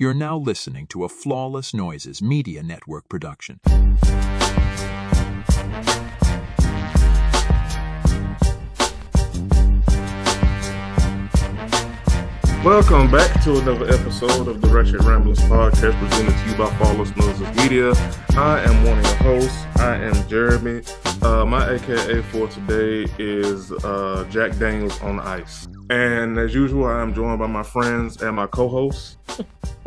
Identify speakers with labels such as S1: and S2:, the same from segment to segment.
S1: You're now listening to a Flawless Noises Media Network production.
S2: Welcome back to another episode of the Ratchet Ramblings podcast presented to you by Flawless Noises Media. I am one of your hosts. I am Jeremey. Uh, my AKA for today is uh, Jack Daniels on Ice. And as usual, I am joined by my friends and my co hosts.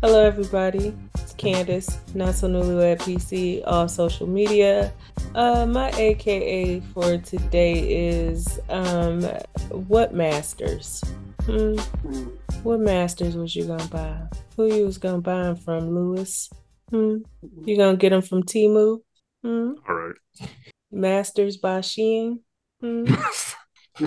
S3: Hello, everybody. It's Candice, not so newlywed PC, all social media. Uh, my AKA for today is um, what masters? Hmm. What masters was you gonna buy? Who you was gonna buy them from, Lewis? Hmm. You gonna get them from Temu? Hmm.
S2: All right.
S3: Masters by Shein. Hmm.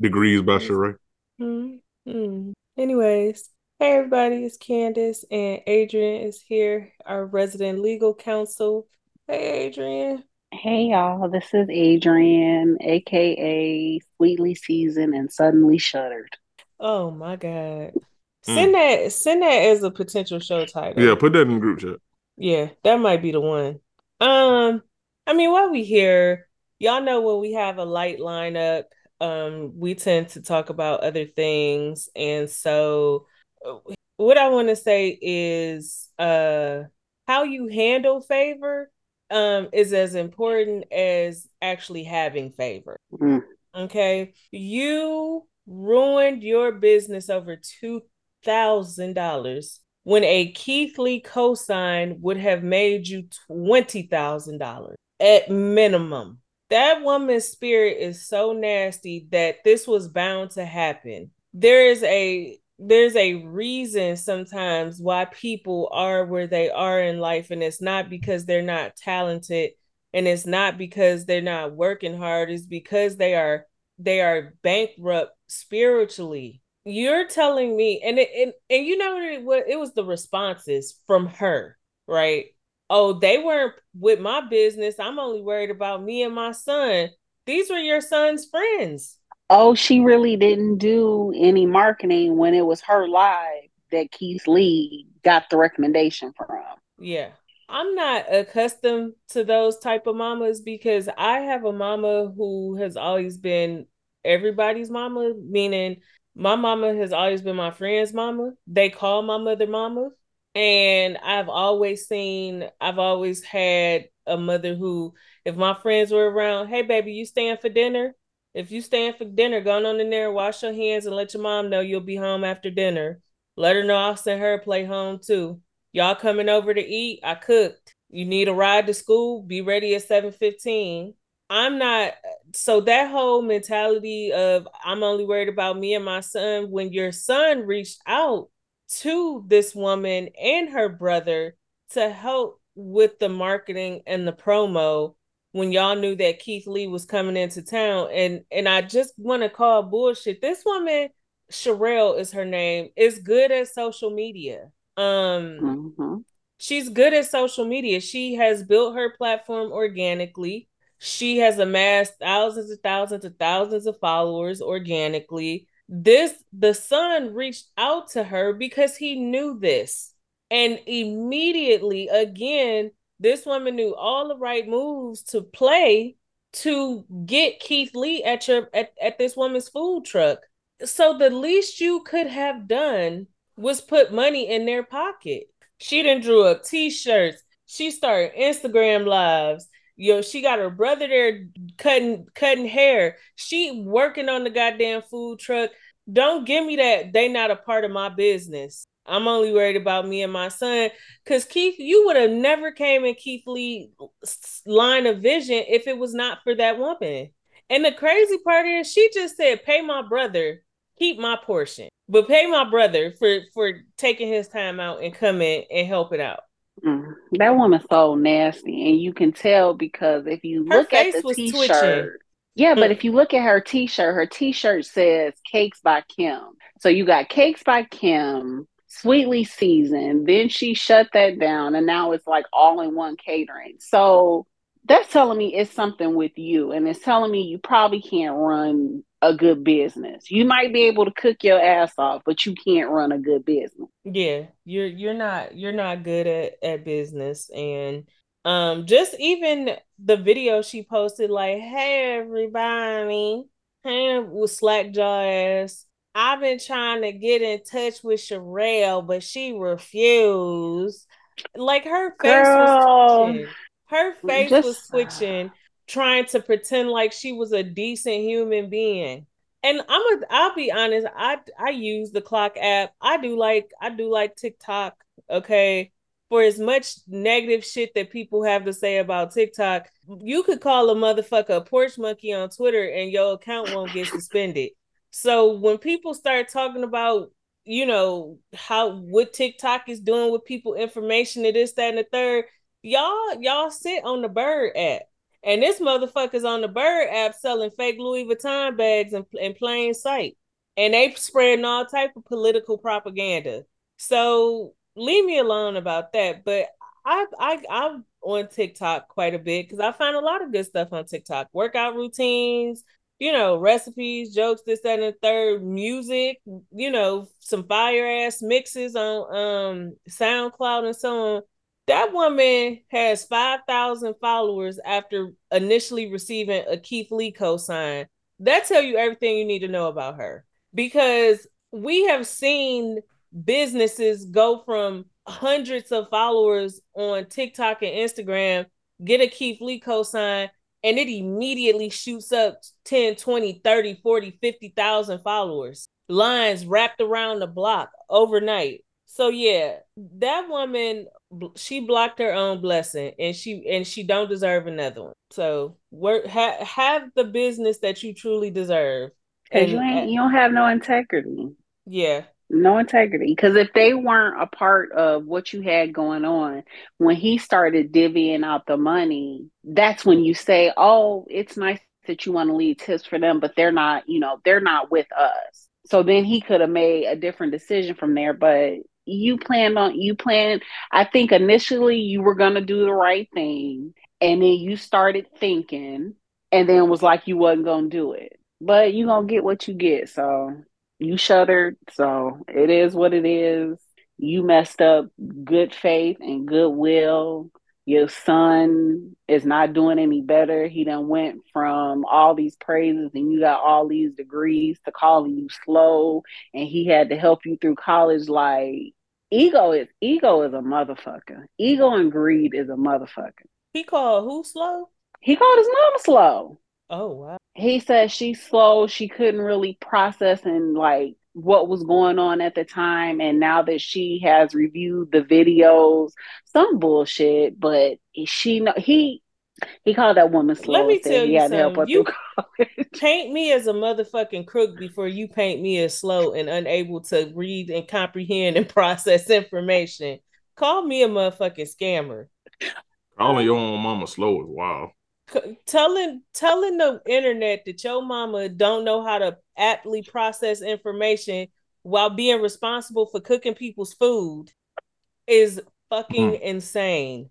S2: Degrees by Sheree.
S3: Hmm. Hmm. Anyways, hey everybody, it's Candice and Adrienne is here, our resident legal counsel. Hey Adrienne.
S4: Hey y'all, this is Adrienne, aka Sweetly Seasoned and Suddenly Shuttered.
S3: Oh my god. Send that send that as a potential show title.
S2: Yeah, put that in the group chat.
S3: Yeah, that might be the one. Um, I mean, while we here, y'all know when we have a light lineup, um, we tend to talk about other things, and so uh, what I want to say is, uh, how you handle favor, um, is as important as actually having favor.
S4: Mm.
S3: Okay, you ruined your business over two thousand dollars when a Keith Lee cosign would have made you twenty thousand dollars at minimum. That woman's spirit is so nasty that this was bound to happen. There is a there's a reason sometimes why people are where they are in life, and it's not because they're not talented, and it's not because they're not working hard. It's because they are they are bankrupt spiritually. You're telling me and it, and, and you know what it, what it was the responses from her right? Oh they weren't with my business. I'm only worried about me and my son. These were your son's friends.
S4: Oh, she really didn't do any marketing when it was her live that Keith Lee got the recommendation from.
S3: yeah. I'm not accustomed to those type of mamas because i have a mama who has always been everybody's mama meaning my mama has always been my friend's mama. They call my mother mama. And I've always seen, I've always had a mother who, if my friends were around, hey baby, you staying for dinner? If you staying for dinner, go on in there, wash your hands, and let your mom know you'll be home after dinner. Let her know I'll send her a home too. Y'all coming over to eat? I cooked. You need a ride to school? Be ready at 7:15. I'm not so that whole mentality of I'm only worried about me and my son when your son reached out to this woman and her brother to help with the marketing and the promo when y'all knew that Keith Lee was coming into town and and I just want to call bullshit. This woman Sherelle is her name is good at social media. Um
S4: Mm-hmm.
S3: she's good at social media. She has built her platform organically she has amassed thousands and thousands and thousands of followers organically. This the son reached out to her because he knew this. And immediately again, this woman knew all the right moves to play to get Keith Lee at your at, at this woman's food truck. So the least you could have done was put money in their pocket. She didn't drew up t-shirts. She started Instagram lives Yo, she got her brother there cutting cutting hair. She working on the goddamn food truck. Don't give me that they not a part of my business. I'm only worried about me and my son. Cause Keith, you would have never came in Keith Lee line of vision if it was not for that woman. And the crazy part is she just said, pay my brother, keep my portion. But pay my brother for for taking his time out and coming and helping out.
S4: Mm. That woman's so nasty, and you can tell because if you
S3: Her
S4: look at the
S3: was
S4: t-shirt,
S3: twitching.
S4: yeah, but
S3: Mm.
S4: if you look at her t-shirt, her t-shirt says "Cakes by Kim." So you got "Cakes by Kim," sweetly seasoned. Then she shut that down, and now it's like all in one catering. So that's telling me it's something with you, and it's telling me you probably can't run a good business. You might be able to cook your ass off, but you can't run a good business.
S3: Yeah, you're you're not you're not good at at business and um just even the video she posted like, "Hey everybody, hey with slack jaw ass. I've been trying to get in touch with Sherelle, but she refused." Like her face
S4: Girl,
S3: was twitching. Her face
S4: just-
S3: was twitching trying to pretend like she was a decent human being. And I'm a, I'll be honest, I I use the clock app. I do like I do like TikTok, okay? For as much negative shit that people have to say about TikTok, you could call a motherfucker a porch monkey on Twitter and your account won't get suspended. So when people start talking about, you know, how what TikTok is doing with people information and this, that, and the third, y'all, y'all sit on the bird app. And this motherfucker's on the Bird app selling fake Louis Vuitton bags in, in plain sight. And they spreading all type of political propaganda. So leave me alone about that. But I I I'm on TikTok quite a bit because I find a lot of good stuff on TikTok. Workout routines, you know, recipes, jokes, this, that, and the third, music, you know, some fire ass mixes on um SoundCloud and so on that woman has 5,000 followers after initially receiving a Keith Lee cosign. That tell you everything you need to know about her because we have seen businesses go from hundreds of followers on TikTok and Instagram get a Keith Lee cosign and it immediately shoots up 10, 20, 30, 40, 50,000 followers. Lines wrapped around the block overnight. So yeah, that woman she blocked her own blessing and she and she don't deserve another one. So work ha, have the business that you truly deserve.
S4: Cause you ain't you don't have no integrity.
S3: Yeah.
S4: No integrity. Because if they weren't a part of what you had going on, when he started divvying out the money, that's when you say, Oh, it's nice that you want to leave tips for them, but they're not, you know, they're not with us. So then he could have made a different decision from there. But you planned on you planned I think initially you were gonna do the right thing and then you started thinking and then was like you wasn't gonna do it. But you gonna get what you get. So you shuddered. So it is what it is. You messed up good faith and goodwill. Your son is not doing any better. He done went from all these praises and you got all these degrees to calling you slow and he had to help you through college like ego is ego is a motherfucker. Ego and greed is a motherfucker.
S3: He called who slow?
S4: He called his mama slow.
S3: Oh wow.
S4: He said she's slow. She couldn't really process and like what was going on at the time. And now that she has reviewed the videos, some bullshit, but she know he he called that woman slow.
S3: Let me
S4: said
S3: tell
S4: he
S3: you
S4: had to help her
S3: something. You paint me as a motherfucking crook before you paint me as slow and unable to read and comprehend and process information. Call me a motherfucking scammer.
S2: Calling your own mama slow is wild.
S3: C- telling telling the internet that your mama don't know how to aptly process information while being responsible for cooking people's food is fucking insane.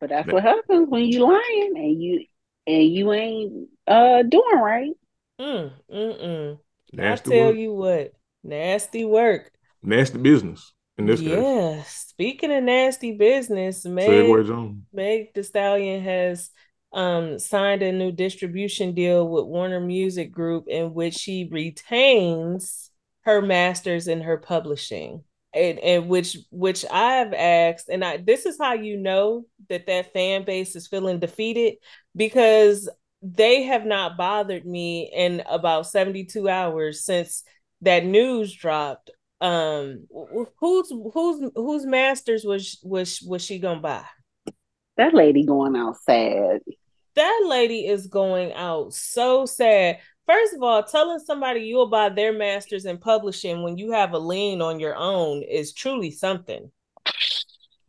S4: But that's what happens when you lying and you and you ain't uh doing right.
S3: Mm, mm, mm. I tell
S2: work.
S3: you what, nasty work.
S2: Nasty business in this case.
S3: yeah. Speaking of nasty business, Meg, Meg The Stallion has um, signed a new distribution deal with Warner Music Group in which she retains her masters in her publishing. And, and which which I've asked, and I this is how you know that that fan base is feeling defeated because they have not bothered me in about 72 hours since that news dropped um wh- whose whose whose masters was was was she gonna buy
S4: That lady going out sad.
S3: That lady is going out so sad first of all telling somebody you'll buy their masters in publishing when you have a lien on your own is truly something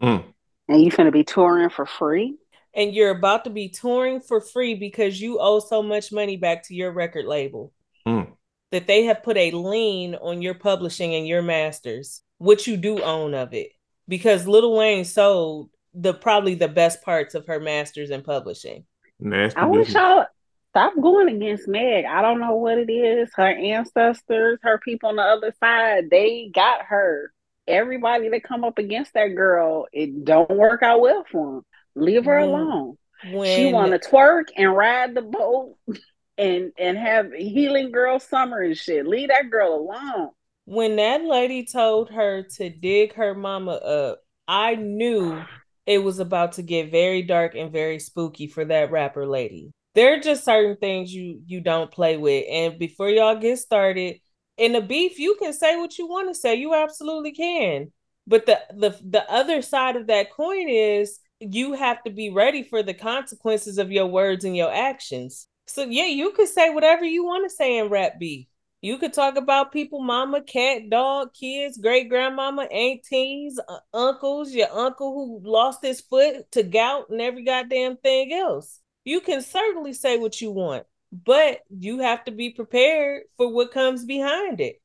S2: Mm.
S4: And you're going to be touring for free?
S3: and you're about to be touring for free because you owe so much money back to your record label
S2: Mm.
S3: that they have put a lien on your publishing and your masters, which you do own of it. Because Lil Wayne sold the probably the best parts of her masters and publishing.
S2: Nasty
S4: I wish
S2: business.
S4: y'all stop going against Meg. I don't know what it is. Her ancestors, her people on the other side, they got her. Everybody that come up against that girl, it don't work out well for them. Leave her
S3: When-
S4: alone.
S3: When
S4: She want to twerk and ride the boat and and have healing girl summer and shit. Leave that girl alone.
S3: when that lady told her to dig her mama up, I knew it was about to get very dark and very spooky for that rapper lady. There are just certain things you you don't play with. And before y'all get started, in the beef, you can say what you want to say. You absolutely can. But the the the other side of that coin is you have to be ready for the consequences of your words and your actions. So yeah, you could say whatever you want to say in rap beef. You could talk about people, mama, cat, dog, kids, great grandmama, aunties, uh, uncles, your uncle who lost his foot to gout and every goddamn thing else. You can certainly say what you want, but you have to be prepared for what comes behind it.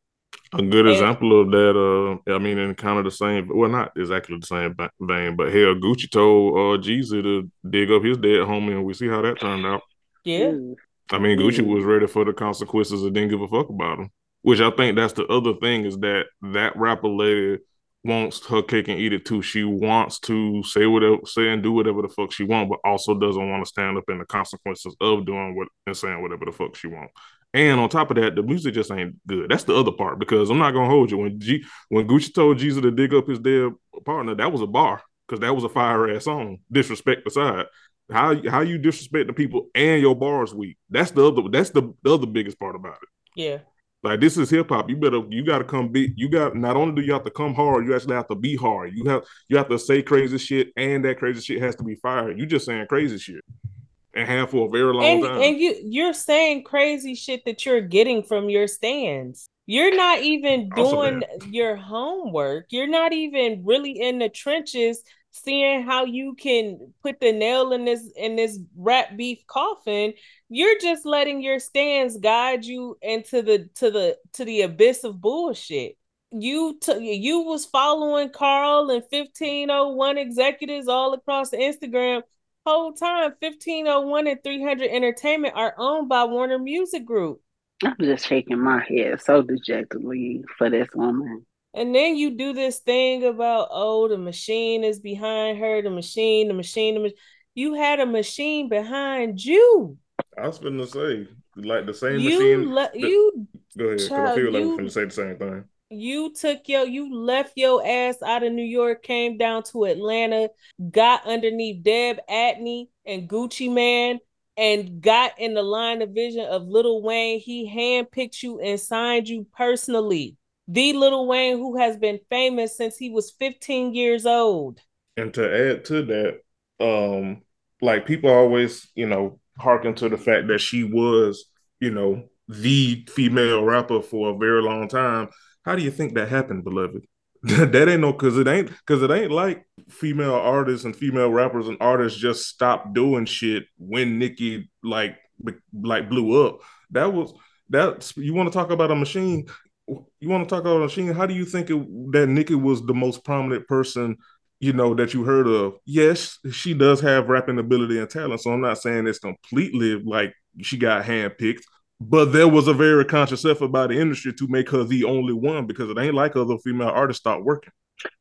S2: A good
S3: And-
S2: example of that, uh, I mean, in kind of the same, well, not exactly the same vein, but hell, Gucci told uh Jeezy to dig up his dead homie, and we see how that turned out.
S3: Yeah.
S4: Ooh.
S2: I mean, Gucci was ready for the consequences and didn't give a fuck about them. Which I think that's the other thing is that that rapper lady wants her cake and eat it too. She wants to say whatever, say and do whatever the fuck she want, but also doesn't want to stand up in the consequences of doing what and saying whatever the fuck she want. And on top of that, the music just ain't good. That's the other part because I'm not gonna hold you. When G when Gucci told Jeezy to dig up his dead partner, that was a bar because that was a fire ass song. Disrespect aside, how how you disrespect the people and your bars weak. That's the other. That's the, the other biggest part about it.
S3: Yeah.
S2: Like this is hip hop. You better you got to come be. You got not only do you have to come hard, you actually have to be hard. You have you have to say crazy shit, and that crazy shit has to be fired. You just saying crazy shit, and have for a very long
S3: and
S2: time.
S3: and you you're saying crazy shit that you're getting from your stands. You're not even doing your homework. You're not even really in the trenches seeing how you can put the nail in this in this rap beef coffin. You're just letting your stands guide you into the to the to the abyss of bullshit. You t- you was following Carl and 1501 executives all across Instagram whole time 1501 and 300 entertainment are owned by warner music group
S4: I'm just shaking my head so dejectedly for this woman.
S3: And then you do this thing about oh the machine is behind her the machine the machine the ma-. you had a machine behind you
S2: I was gonna say like the same
S3: you
S2: machine.
S3: le-
S2: the-
S3: you
S2: Go ahead, because I feel like
S3: you-
S2: we're finna say the same thing.
S3: you took your you left your ass out of New York, came down to Atlanta, got underneath Deb Antney and Gucci Mane, and got in the line of vision of Lil Wayne. He handpicked you and signed you personally. The Lil Wayne who has been famous since he was 15 years old.
S2: And to add to that, um, like people always, you know, hearken to the fact that she was, you know, the female rapper for a very long time. How do you think that happened, beloved? that ain't no because it ain't because it ain't like female artists and female rappers and artists just stopped doing shit when Nicki like like blew up. That was that's you want to talk about a machine. You want to talk about machine. How do you think it, that Nicki was the most prominent person you know, that you heard of. Yes, she does have rapping ability and talent. So I'm not saying it's completely like she got handpicked, but there was a very conscious effort by the industry to make her the only one because it ain't like other female artists start working.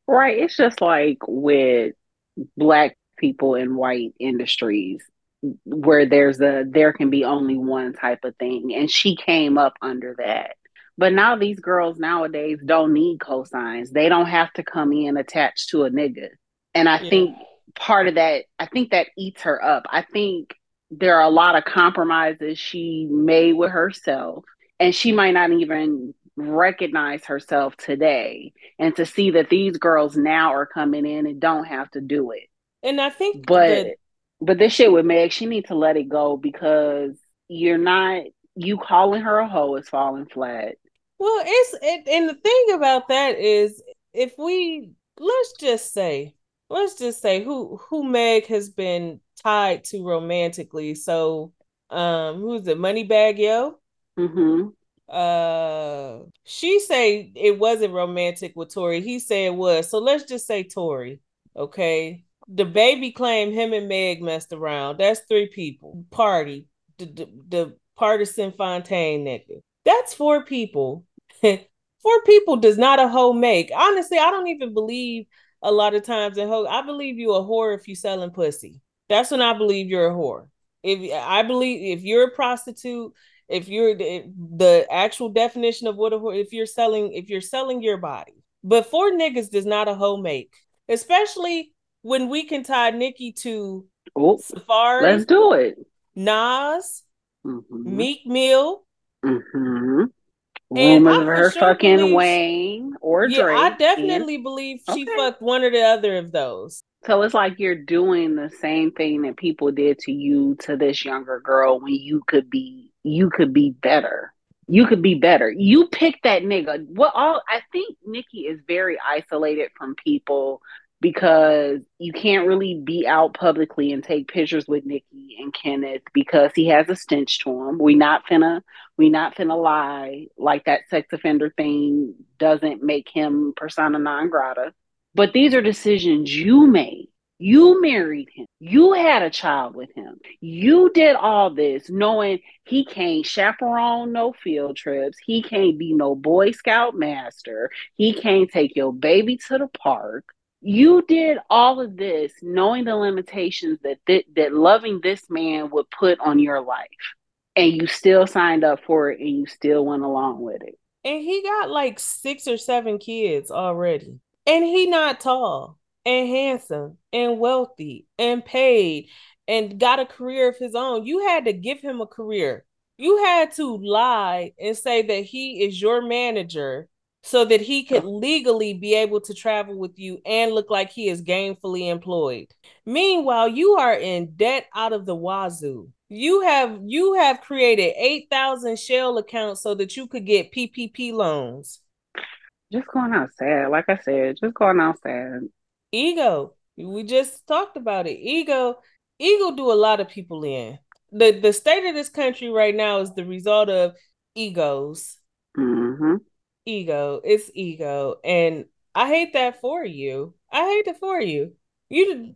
S4: Right. It's just like with black people in white industries where there's a there can be only one type of thing. And she came up under that. But now these girls nowadays don't need cosigns. They don't have to come in attached to a nigga. And I
S3: Yeah.
S4: think part of that, I think that eats her up. I think there are a lot of compromises she made with herself, and she might not even recognize herself today. And to see that these girls now are coming in and don't have to do it.
S3: And I think
S4: But
S3: that
S4: but this shit with Meg, she needs to let it go because you're not you calling her a hoe is falling flat.
S3: Well, it's it, and the thing about that is if we let's just say let's just say who who Meg has been tied to romantically. So um who's it? Moneybagg Yo?
S4: hmm
S3: Uh she say it wasn't romantic with Tory. He said it was. So let's just say Tory. Okay. The baby claimed him and Meg messed around. That's three people. Party. the, the, the Pardison Fontaine nigga. That's four people. four people does not a hoe make. Honestly, I don't even believe a lot of times in hoe. I believe you a whore if you selling pussy. That's when I believe you're a whore. If I believe if you're a prostitute, if you're the, the actual definition of what a whore, if you're selling if you're selling your body. But four niggas does not a hoe make, especially when we can tie Nicki to
S4: Oh,
S3: Safaree,
S4: let's do it.
S3: Nas,
S4: Mm-hmm.
S3: Meek Mill.
S4: Mm-hmm.
S3: And
S4: Rumors of her
S3: sure
S4: fucking Wayne or
S3: Yeah,
S4: Drake.
S3: I
S4: and-
S3: definitely believe she
S4: Okay.
S3: fucked one or the other of those.
S4: So it's like you're doing the same thing that people did to you to this younger girl when you could be you could be better. You could be better. You picked that nigga. What all I think Nicki is very isolated from people because you can't really be out publicly and take pictures with Nicki and Kenneth because he has a stench to him. We not finna we not finna lie like that sex offender thing doesn't make him persona non grata. But these are decisions you made. You married him. You had a child with him. You did all this knowing he can't chaperone no field trips. He can't be no Boy Scout master. He can't take your baby to the park. You did all of this knowing the limitations that th- that loving this man would put on your life. And you still signed up for it and you still went along with it.
S3: And he got like six or seven kids already. And he not tall and handsome and wealthy and paid and got a career of his own. You had to give him a career. You had to lie and say that he is your manager so that he could legally be able to travel with you and look like he is gainfully employed. Meanwhile, you are in debt out of the wazoo. You have you have created 8,000 shell accounts so that you could get PPP loans.
S4: Just going outside. Like I said, just going outside.
S3: Ego. We just talked about it. Ego ego do a lot of people in. The the state of this country right now is the result of egos.
S4: hmm
S3: Ego. It's ego. And I hate that for you. I hate it for you. You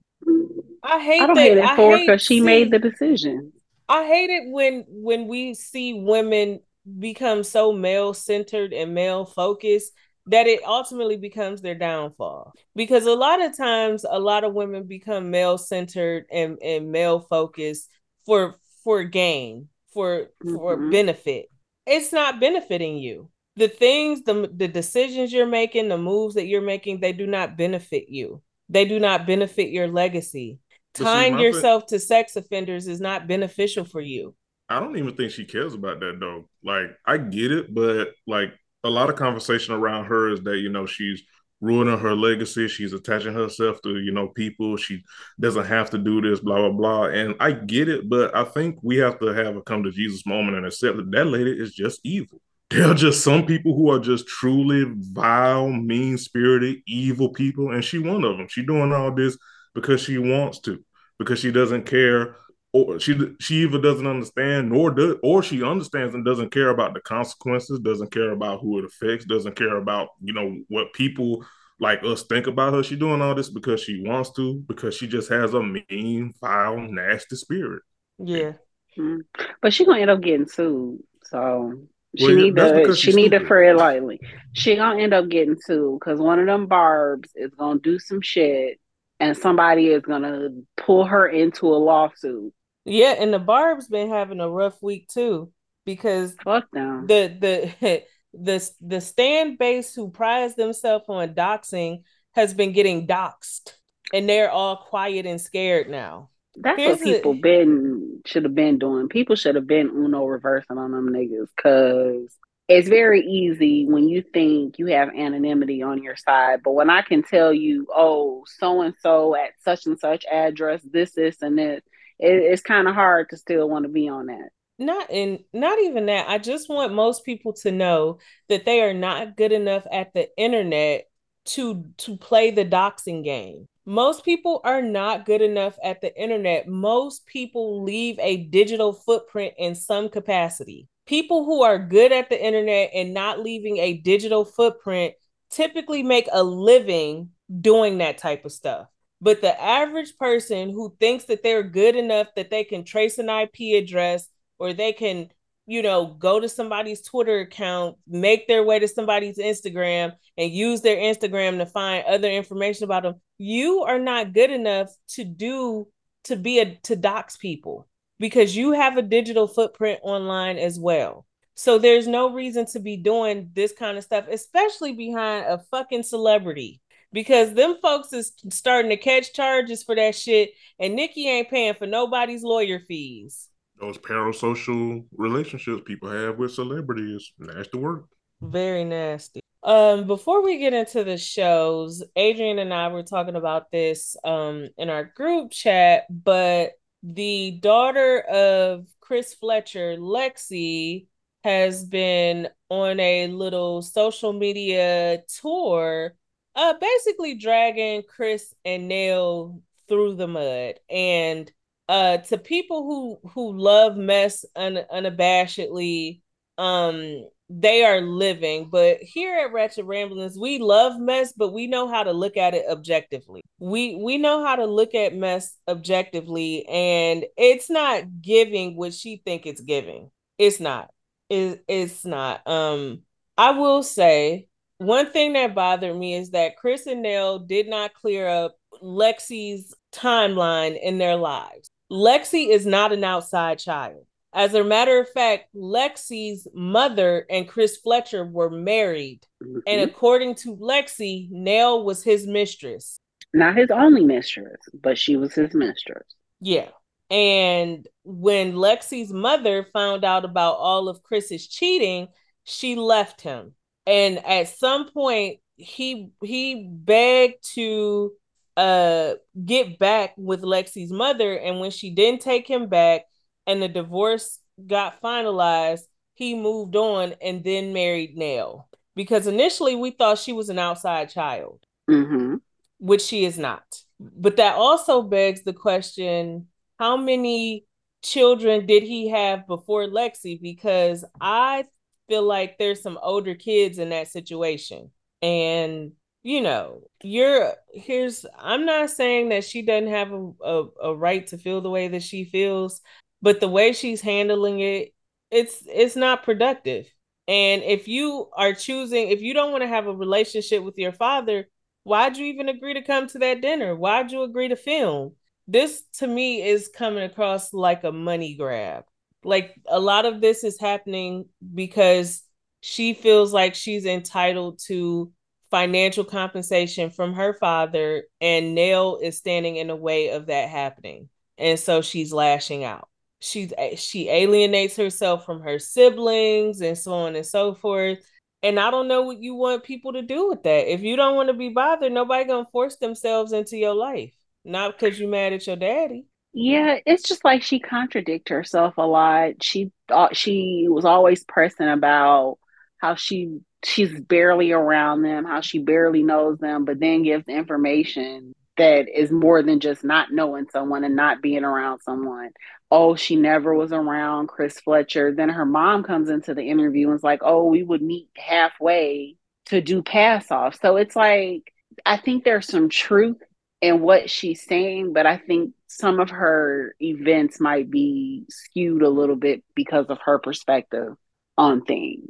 S3: I hate
S4: I don't
S3: that
S4: hate it for her because she made the decision.
S3: I hate it when when we see women become so male centered and male focused that it ultimately becomes their downfall. Because a lot of times a lot of women become male centered and, and male focused for for gain, for for
S4: Mhm.
S3: benefit. It's not benefiting you. The things, the the decisions you're making, the moves that you're making, they do not benefit you. They do not benefit your legacy.
S2: See,
S3: Tying
S2: thing-
S3: yourself to sex offenders is not beneficial for you.
S2: I don't even think she cares about that though. Like, I get it, but like a lot of conversation around her is that, you know, she's ruining her legacy. She's attaching herself to, you know, people. She doesn't have to do this, blah, blah, blah. And I get it, but I think we have to have a come to Jesus moment and accept that that lady is just evil. There are just some people who are just truly vile, mean spirited, evil people. And she one of them. She doing all this because she wants to, because she doesn't care or she she either doesn't understand nor does or she understands and doesn't care about the consequences doesn't care about who it affects doesn't care about you know what people like us think about her she doing all this because she wants to because she just has a mean foul nasty spirit
S3: Yeah. Mm-hmm.
S4: But she gonna end up getting sued. So she
S2: Well,
S4: need
S2: that's
S4: to she
S2: she's
S4: need to
S2: stupid.
S4: lightly. She gonna end up getting sued because one of them barbs is gonna do some shit and somebody is gonna pull her into a lawsuit.
S3: Yeah, and the Barb's been having a rough week too because
S4: Fuck them.
S3: the the the the stand base who prides themselves on doxing has been getting doxed and they're all quiet and scared now.
S4: That's
S3: Here's
S4: what people
S3: the-
S4: been should have been doing. People should have been Uno reversing on them niggas because it's very easy when you think you have anonymity on your side. But when I can tell you, oh, so and so at such and such address, this, this, and this, it, it's kind of hard to still want to be on that.
S3: Not and not even that. I just want most people to know that they are not good enough at the internet to to play the doxing game. Most people are not good enough at the internet. Most people leave a digital footprint in some capacity. People who are good at the internet and not leaving a digital footprint typically make a living doing that type of stuff. But the average person who thinks that they're good enough that they can trace an IP address or they can you know, go to somebody's Twitter account, make their way to somebody's Instagram, and use their Instagram to find other information about them. You are not good enough to do to be a to dox people because you have a digital footprint online as well. So there's no reason to be doing this kind of stuff, especially behind a fucking celebrity. Because them folks is starting to catch charges for that shit, and Nicki ain't paying for nobody's lawyer fees
S2: those parasocial relationships people have with celebrities. Nasty work.
S3: Very nasty. Um, before we get into the shows, Adrienne and I were talking about this um in our group chat, but the daughter of Chris Fletcher, Lexi, has been on a little social media tour, uh basically dragging Chris and Nelle through the mud. And uh to people who who love mess un- unabashedly um they are living but here at ratchet ramblings we love mess but we know how to look at it objectively. We we know how to look at mess objectively and it's not giving what she think it's giving. It's not. It, it's not. Um i will say one thing that bothered me is that chris and Nell did not clear up lexi's timeline in their lives. Lexi is not an outside child. As a matter of fact, Lexi's mother and Chris Fletcher were married. Mm-hmm. And according to Lexi, Nell was his mistress.
S4: Not his only mistress, but she was his mistress.
S3: Yeah. And when Lexi's mother found out about all of Chris's cheating, she left him. And at some point, he he begged to uh get back with Lexi's mother and when she didn't take him back and the divorce got finalized, he moved on and then married Nell because initially we thought she was an outside child,
S4: mm-hmm.
S3: which she is not. But that also begs the question how many children did he have before Lexi? Because I feel like there's some older kids in that situation. And you know, you're here's I'm not saying that she doesn't have a, a, a, right to feel the way that she feels, but the way she's handling it, it's it's not productive. And if you are choosing, if you don't want to have a relationship with your father, why'd you even agree to come to that dinner? Why'd you agree to film? This to me is coming across like a money grab. Like a lot of this is happening because she feels like she's entitled to financial compensation from her father, and Nelle is standing in the way of that happening. And so she's lashing out. She she alienates herself from her siblings and so on and so forth. And I don't know what you want people to do with that. If you don't want to be bothered, nobody gonna force themselves into your life. Not because you're mad at your daddy.
S4: Yeah, it's just like she contradicted herself a lot. She thought she was always pressing about how she she's barely around them, how she barely knows them, but then gives information that is more than just not knowing someone and not being around someone. Oh, she never was around Chris Fletcher. Then her mom comes into the interview and is like, oh, we would meet halfway to do pass off. So it's like, I think there's some truth in what she's saying, but I think some of her events might be skewed a little bit because of her perspective on things.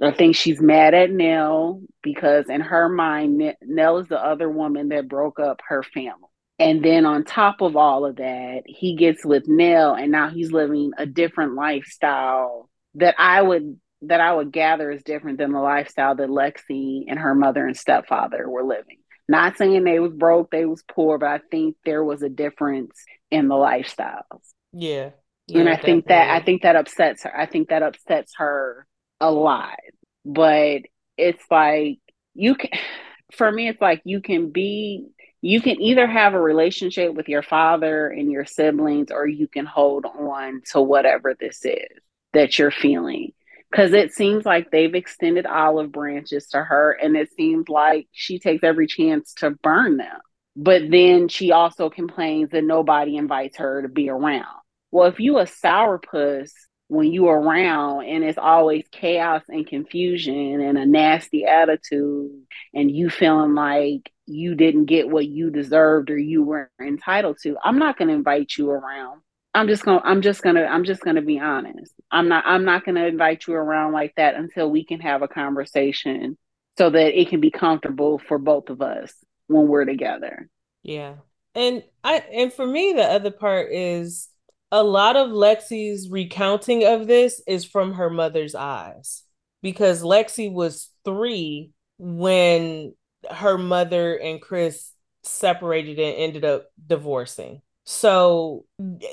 S4: I think she's mad at Nell because, in her mind, Nell is the other woman that broke up her family. And then, on top of all of that, he gets with Nelle, and now he's living a different lifestyle that I would that I would gather is different than the lifestyle that Lexi and her mother and stepfather were living. Not saying they was broke, they was poor, but I think there was a difference in the lifestyles.
S3: Yeah.
S4: yeah and I definitely. think that I think that upsets her. I think that upsets her a lot. But it's like you can for me it's like you can be you can either have a relationship with your father and your siblings or you can hold on to whatever this is that you're feeling. Because it seems like they've extended olive branches to her and it seems like she takes every chance to burn them. But then she also complains that nobody invites her to be around. Well if you a sourpuss when you are around and it's always chaos and confusion and a nasty attitude and you feeling like you didn't get what you deserved or you were entitled to i'm not going to invite you around I'm just gonna I'm just gonna I'm just gonna be honest. I'm not I'm not gonna invite you around like that until we can have a conversation so that it can be comfortable for both of us when we're together.
S3: Yeah. And I and for me the other part is a lot of Lexi's recounting of this is from her mother's eyes because Lexi was 3 when her mother and Chris separated and ended up divorcing. So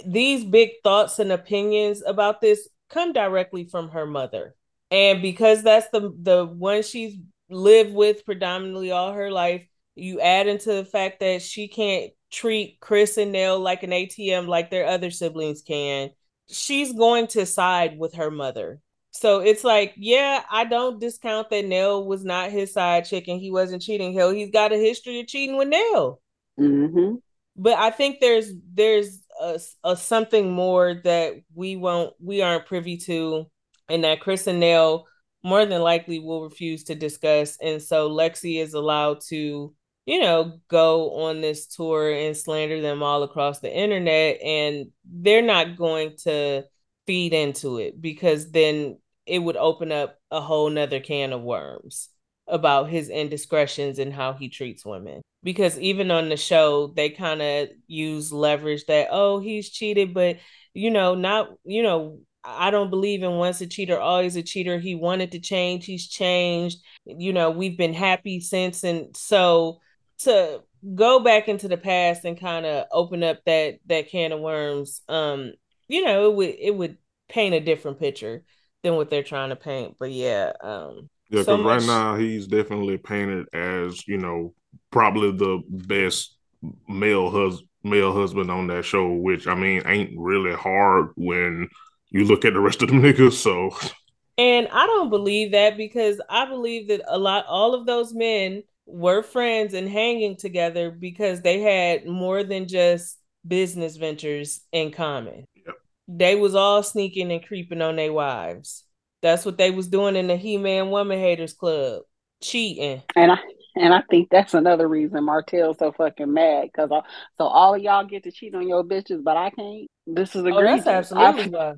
S3: these big thoughts and opinions about this come directly from her mother. And because that's the the one she's lived with predominantly all her life, you add into the fact that she can't treat Chris and Nell like an ATM like their other siblings can. She's going to side with her mother. So it's like, yeah, I don't discount that Nell was not his side chick and he wasn't cheating. Hell, he's got a history of cheating with Nell.
S4: Mm-hmm
S3: but I think there's there's a, a something more that we won't we aren't privy to, and that Chris and Nell more than likely will refuse to discuss, and so Lexi is allowed to you know go on this tour and slander them all across the internet, and they're not going to feed into it because then it would open up a whole nother can of worms about his indiscretions and how he treats women. Because even on the show they kind of use leverage that oh he's cheated but you know not you know I don't believe in once a cheater always a cheater. He wanted to change he's changed. You know we've been happy since and so to go back into the past and kind of open up that that can of worms um you know it would it would paint a different picture than what they're trying to paint but yeah um
S2: yeah, because so right now he's definitely painted as you know probably the best male hus- male husband on that show, which I mean ain't really hard when you look at the rest of the niggas. So,
S3: and I don't believe that because I believe that a lot all of those men were friends and hanging together because they had more than just business ventures in common. Yep. They was all sneaking and creeping on their wives. That's what they was doing in the He Man Woman Haters Club, cheating.
S4: And I and I think that's another reason Martell's so fucking mad because so all of y'all get to cheat on your bitches, but I can't. This is a oh, that's
S3: absolutely why.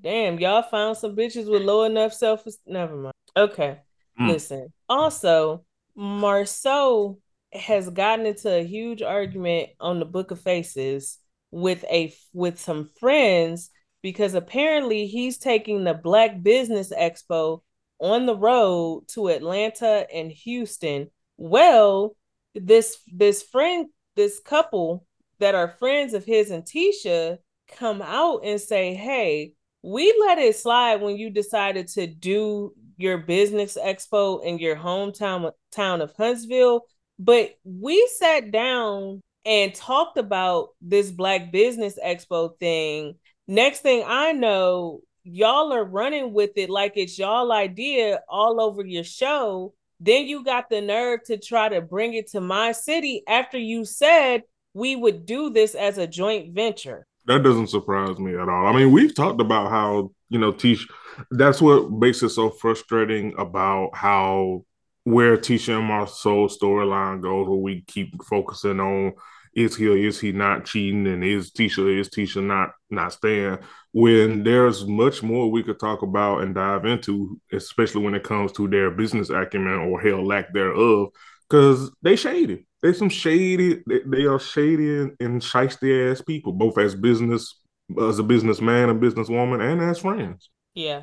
S3: Damn, y'all found some bitches with low enough self. Never mind. Okay, mm. listen. Also, Marsau has gotten into a huge argument on the Book of Faces with a with some friends because apparently he's taking the Black Business Expo on the road to Atlanta and Houston. Well, this this friend, this couple that are friends of his and Tisha come out and say, "Hey, we let it slide when you decided to do your business expo in your hometown town of Huntsville, but we sat down and talked about this Black Business Expo thing. Next thing I know, y'all are running with it like it's y'all idea all over your show. Then you got the nerve to try to bring it to my city after you said we would do this as a joint venture.
S2: That doesn't surprise me at all. I mean, we've talked about how, you know, Tish, that's what makes it so frustrating about how where Tisha and Marsau storyline goes, where we keep focusing on is he or is he not cheating and is Tisha is Tisha not not staying? When there's much more we could talk about and dive into especially when it comes to their business acumen or hell lack thereof because they shady. They some shady they, are shady and, and shisty ass people both as business as a businessman a businesswoman and as friends
S3: yeah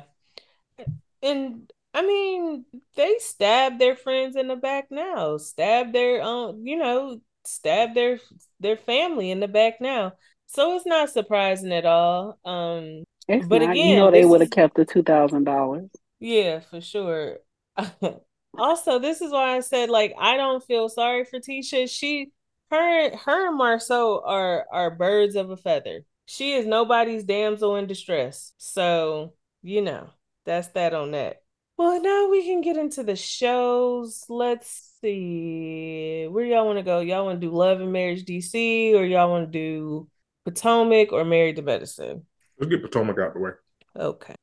S3: and I mean, they stab their friends in the back now. Stab their own, you know, stab their their family in the back now. So it's not surprising at all. Um
S4: it's but not. again, you know they would have kept the two thousand dollars.
S3: Yeah, for sure. also, this is why I said like I don't feel sorry for Tisha. She her her and Marsau are are birds of a feather. She is nobody's damsel in distress. So, you know, that's that on that. Well, now we can get into the shows. Let's see. Where y'all want to go? Y'all want to do Love and Marriage DC or y'all want to do Potomac or Married to Medicine?
S2: Let's get Potomac out the way.
S3: Okay.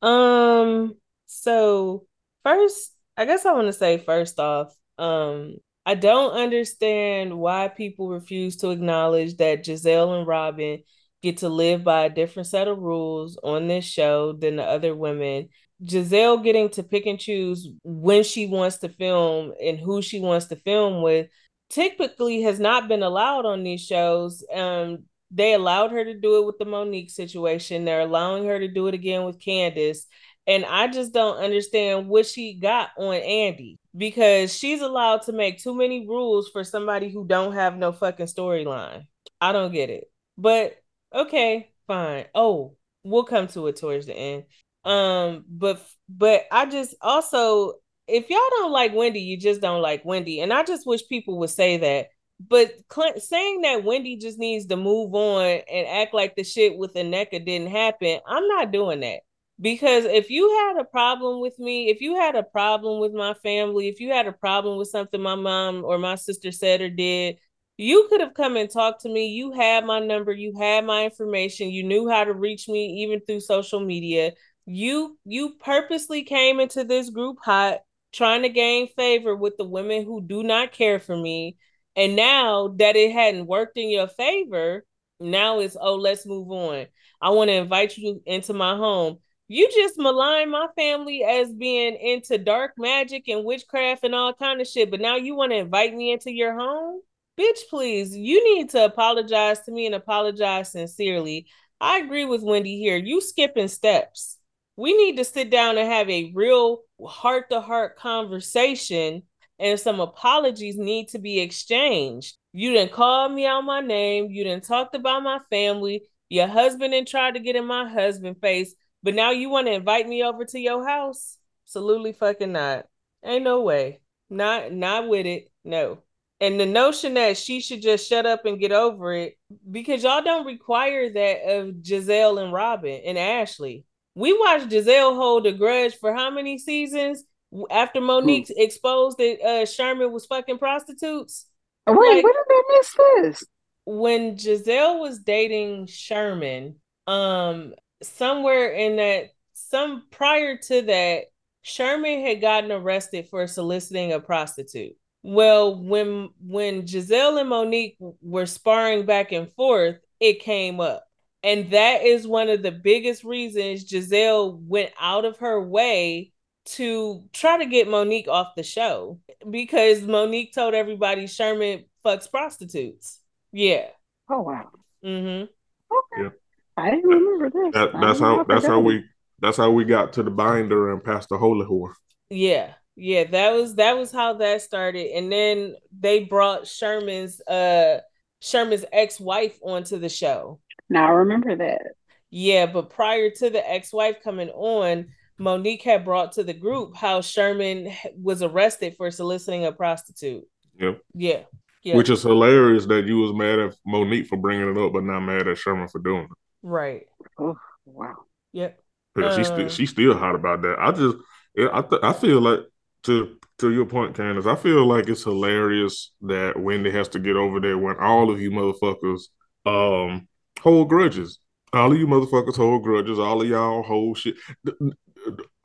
S3: Um, so first, I guess I want to say first off, um, I don't understand why people refuse to acknowledge that Gizelle and Robin get to live by a different set of rules on this show than the other women. Gizelle getting to pick and choose when she wants to film and who she wants to film with typically has not been allowed on these shows. Um, they allowed her to do it with the Monique situation. They're allowing her to do it again with Candiace. And I just don't understand what she got on Andy because she's allowed to make too many rules for somebody who don't have no fucking storyline. I don't get it. But okay, fine. Oh, we'll come to it towards the end. Um, but but I just also if y'all don't like Wendy, you just don't like Wendy. And I just wish people would say that. But Clint, saying that Wendy just needs to move on and act like the shit with Nneka didn't happen, I'm not doing that. Because if you had a problem with me, if you had a problem with my family, if you had a problem with something my mom or my sister said or did, you could have come and talked to me. You had my number, you had my information, you knew how to reach me even through social media. You you purposely came into this group hot trying to gain favor with the women who do not care for me. And now that it hadn't worked in your favor, now it's, oh, let's move on. I want to invite you into my home. You just malign my family as being into dark magic and witchcraft and all kind of shit, but now you want to invite me into your home? Bitch, please, you need to apologize to me and apologize sincerely. I agree with Wendy here. You skipping steps. We need to sit down and have a real heart to heart conversation and some apologies need to be exchanged. You didn't call me out my name. You didn't talked about my family. Your husband and tried to get in my husband face, but now you want to invite me over to your house? Absolutely fucking not. Ain't no way. Not not with it. No. And the notion that she should just shut up and get over it because y'all don't require that of Gizelle and Robyn and Ashley. We watched Gizelle hold a grudge for how many seasons after Monique exposed that uh, Sherman was fucking prostitutes?
S4: Wait, like, when did I miss this?
S3: When Gizelle was dating Sherman, um, somewhere in that, some prior to that, Sherman had gotten arrested for soliciting a prostitute. Well, when when Gizelle and Monique were sparring back and forth, it came up. And that is one of the biggest reasons Gizelle went out of her way to try to get Monique off the show because Monique told everybody Sherman fucks prostitutes. Yeah.
S4: Oh wow.
S3: Mm-hmm.
S4: Okay. Yeah. I didn't remember this.
S2: That, that's how that's how we that's how we got to the binder and past the holy whore.
S3: Yeah. Yeah, that was that was how that started. And then they brought Sherman's uh Sherman's ex-wife onto the show.
S4: Now I remember that.
S3: Yeah, but prior to the ex-wife coming on, Monique had brought to the group how Sherman was arrested for soliciting a prostitute.
S2: Yep.
S3: Yeah. Yeah.
S2: Which is hilarious that you was mad at Monique for bringing it up, but not mad at Sherman for doing it.
S3: Right.
S4: Oh wow.
S3: Yep.
S2: Yeah, uh, she's still she's still hot about that. I just I th- I feel like to to your point, Candice, I feel like it's hilarious that Wendy has to get over there when all of you motherfuckers um hold grudges. All of you motherfuckers hold grudges. All of y'all hold shit.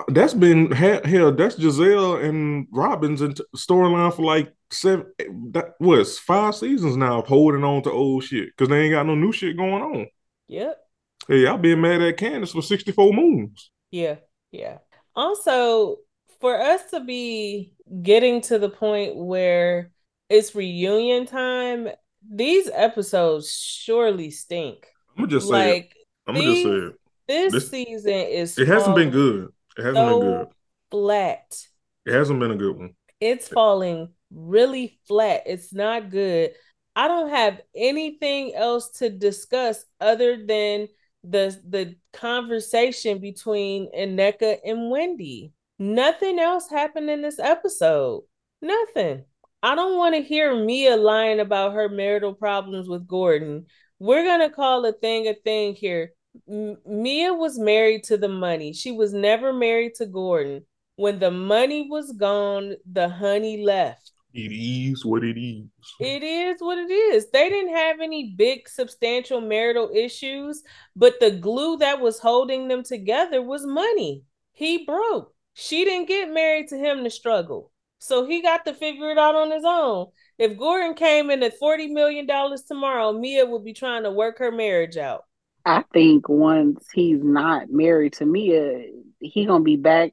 S2: That's been hell. That's Gizelle and Robyn's and storyline for like seven. That was five seasons now of holding on to old shit because they ain't got no new shit going on.
S3: Yep.
S2: Hey, y'all been mad at Candiace for sixty four moons.
S3: Yeah, yeah. Also, for us to be getting to the point where it's reunion time, these episodes surely stink.
S2: I'm gonna just say like, I'm gonna just say it.
S3: This, this season is
S2: it hasn't been good. It hasn't so been good.
S3: Flat.
S2: It hasn't been a good one.
S3: It's falling really flat. It's not good. I don't have anything else to discuss other than the the conversation between Nneka and Wendy. Nothing else happened in this episode. Nothing. I don't want to hear Mia lying about her marital problems with Gordon. We're going to call a thing a thing here. M- Mia was married to the money. She was never married to Gordon. When the money was gone, the honey left.
S2: It is what it is.
S3: It is what it is. They didn't have any big, substantial marital issues, but the glue that was holding them together was money. He broke. She didn't get married to him to struggle. So he got to figure it out on his own. If Gordon came in at $40 million tomorrow, Mia would be trying to work her marriage out.
S4: I think once he's not married to Mia, he gonna be back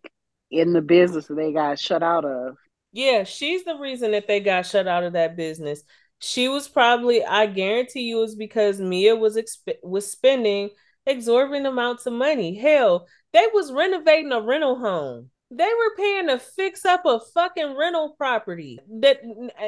S4: in the business they got shut out of.
S3: Yeah, she's the reason that they got shut out of that business. She was probably, I guarantee you, it was because Mia was exp- was spending exorbitant amounts of money. Hell, they was renovating a rental home. They were paying to fix up a fucking rental property that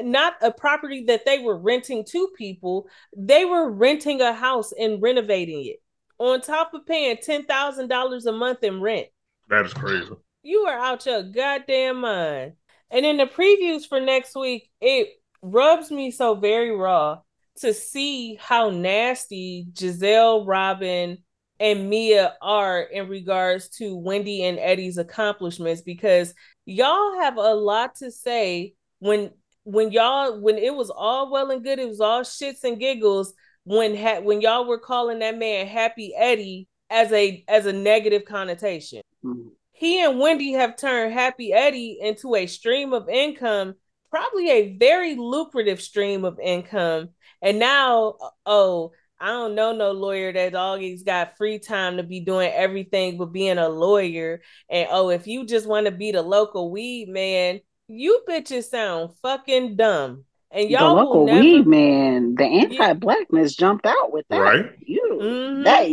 S3: not a property that they were renting to people. They were renting a house and renovating it on top of paying ten thousand dollars a month in rent.
S2: That is crazy.
S3: You are out your goddamn mind. And in the previews for next week, it rubs me so very raw to see how nasty Gizelle Robyn, and Mia are in regards to Wendy and Eddie's accomplishments because y'all have a lot to say when when y'all when it was all well and good, it was all shits and giggles when ha- when y'all were calling that man Happy Eddie as a as a negative connotation. Mm-hmm. He and Wendy have turned Happy Eddie into a stream of income, probably a very lucrative stream of income. And now, oh, I don't know no lawyer that always got free time to be doing everything but being a lawyer. And oh, if you just want to be the local weed man, you bitches sound fucking dumb. And y'all
S4: the local never... weed man, the anti-blackness yeah. jumped out with that.
S2: Right.
S4: You mm-hmm. that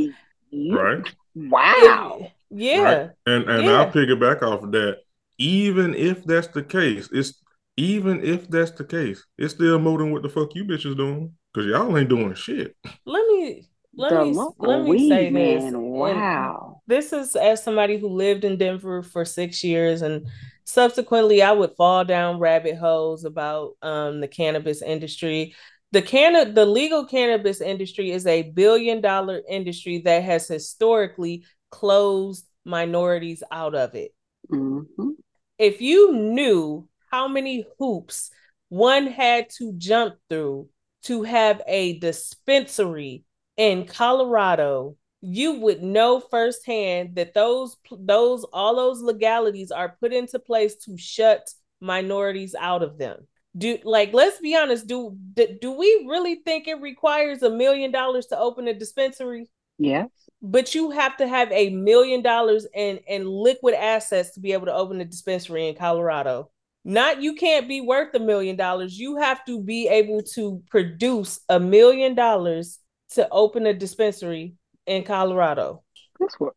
S4: you,
S2: right.
S4: Wow.
S3: Yeah. Right?
S2: And and
S3: yeah.
S2: I'll pick it back off of that. Even if that's the case, it's even if that's the case, it's still more than what the fuck you bitches doing. Cause y'all ain't doing shit.
S3: Let me let the me let me say man. this.
S4: Wow.
S3: And this is as somebody who lived in Denver for six years and subsequently I would fall down rabbit holes about um, the cannabis industry. The can the legal cannabis industry is a billion dollar industry that has historically closed minorities out of it.
S4: Mm-hmm.
S3: If you knew how many hoops one had to jump through to have a dispensary in Colorado, you would know firsthand that those those all those legalities are put into place to shut minorities out of them. Do like let's be honest, do do we really think it requires a million dollars to open a dispensary?
S4: Yes.
S3: But you have to have a million dollars in in liquid assets to be able to open a dispensary in Colorado. Not you can't be worth a million dollars. You have to be able to produce a million dollars to open a dispensary in Colorado.
S4: This world,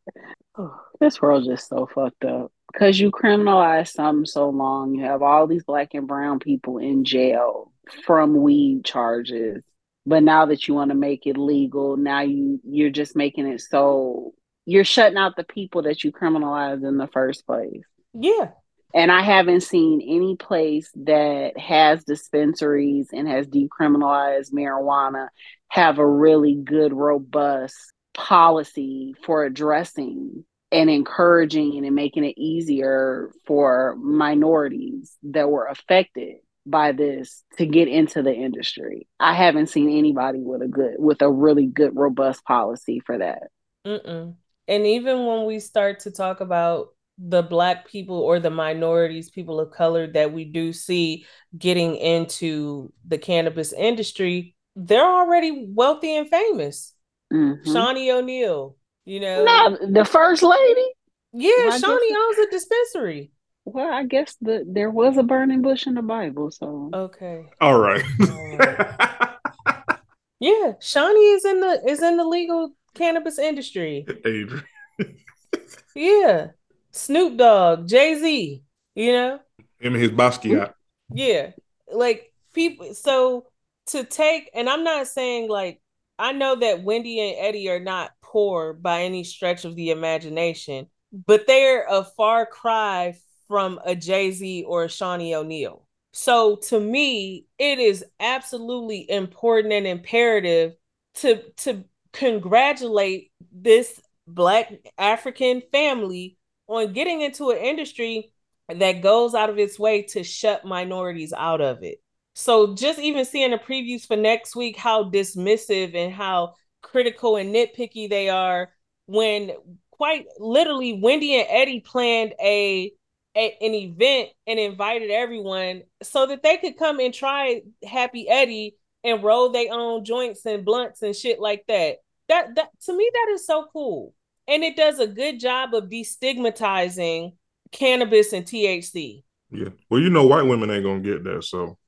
S4: oh, this world just so fucked up. Because you criminalize something so long, you have all these black and brown people in jail from weed charges. But now that you want to make it legal, now you you're just making it so you're shutting out the people that you criminalized in the first place.
S3: Yeah.
S4: And I haven't seen any place that has dispensaries and has decriminalized marijuana have a really good, robust policy for addressing and encouraging and making it easier for minorities that were affected by this to get into the industry. I haven't seen anybody with a good, with a really good, robust policy for that.
S3: Mm-mm. And even when we start to talk about the black people or the minorities people of color that we do see getting into the cannabis industry they're already wealthy and famous. Mm-hmm. Shaunie O'Neal you know?
S4: Now the first lady?
S3: Yeah well, Shaunie owns a dispensary.
S4: Well i guess the there was a burning bush in the bible so.
S3: Okay.
S2: All right,
S3: all right. yeah Shaunie is in the is in the legal cannabis industry.
S2: Adrienne.
S3: yeah Snoop Dogg, Jay Z, you know,
S2: him and his Basquiat.
S3: Yeah, like people. So to take, and I'm not saying like I know that Wendy and Eddie are not poor by any stretch of the imagination, but they're a far cry from a Jay Z or a Shaunie O'Neal. So to me, it is absolutely important and imperative to to congratulate this black African family on getting into an industry that goes out of its way to shut minorities out of it. So just even seeing the previews for next week, how dismissive and how critical and nitpicky they are when quite literally Wendy and Eddie planned a, a, an event and invited everyone so that they could come and try Happy Eddie and roll their own joints and blunts and shit like that. that that to me that is so cool. And it does a good job of destigmatizing cannabis and THC.
S2: Yeah. Well, you know, white women ain't gonna get that, so.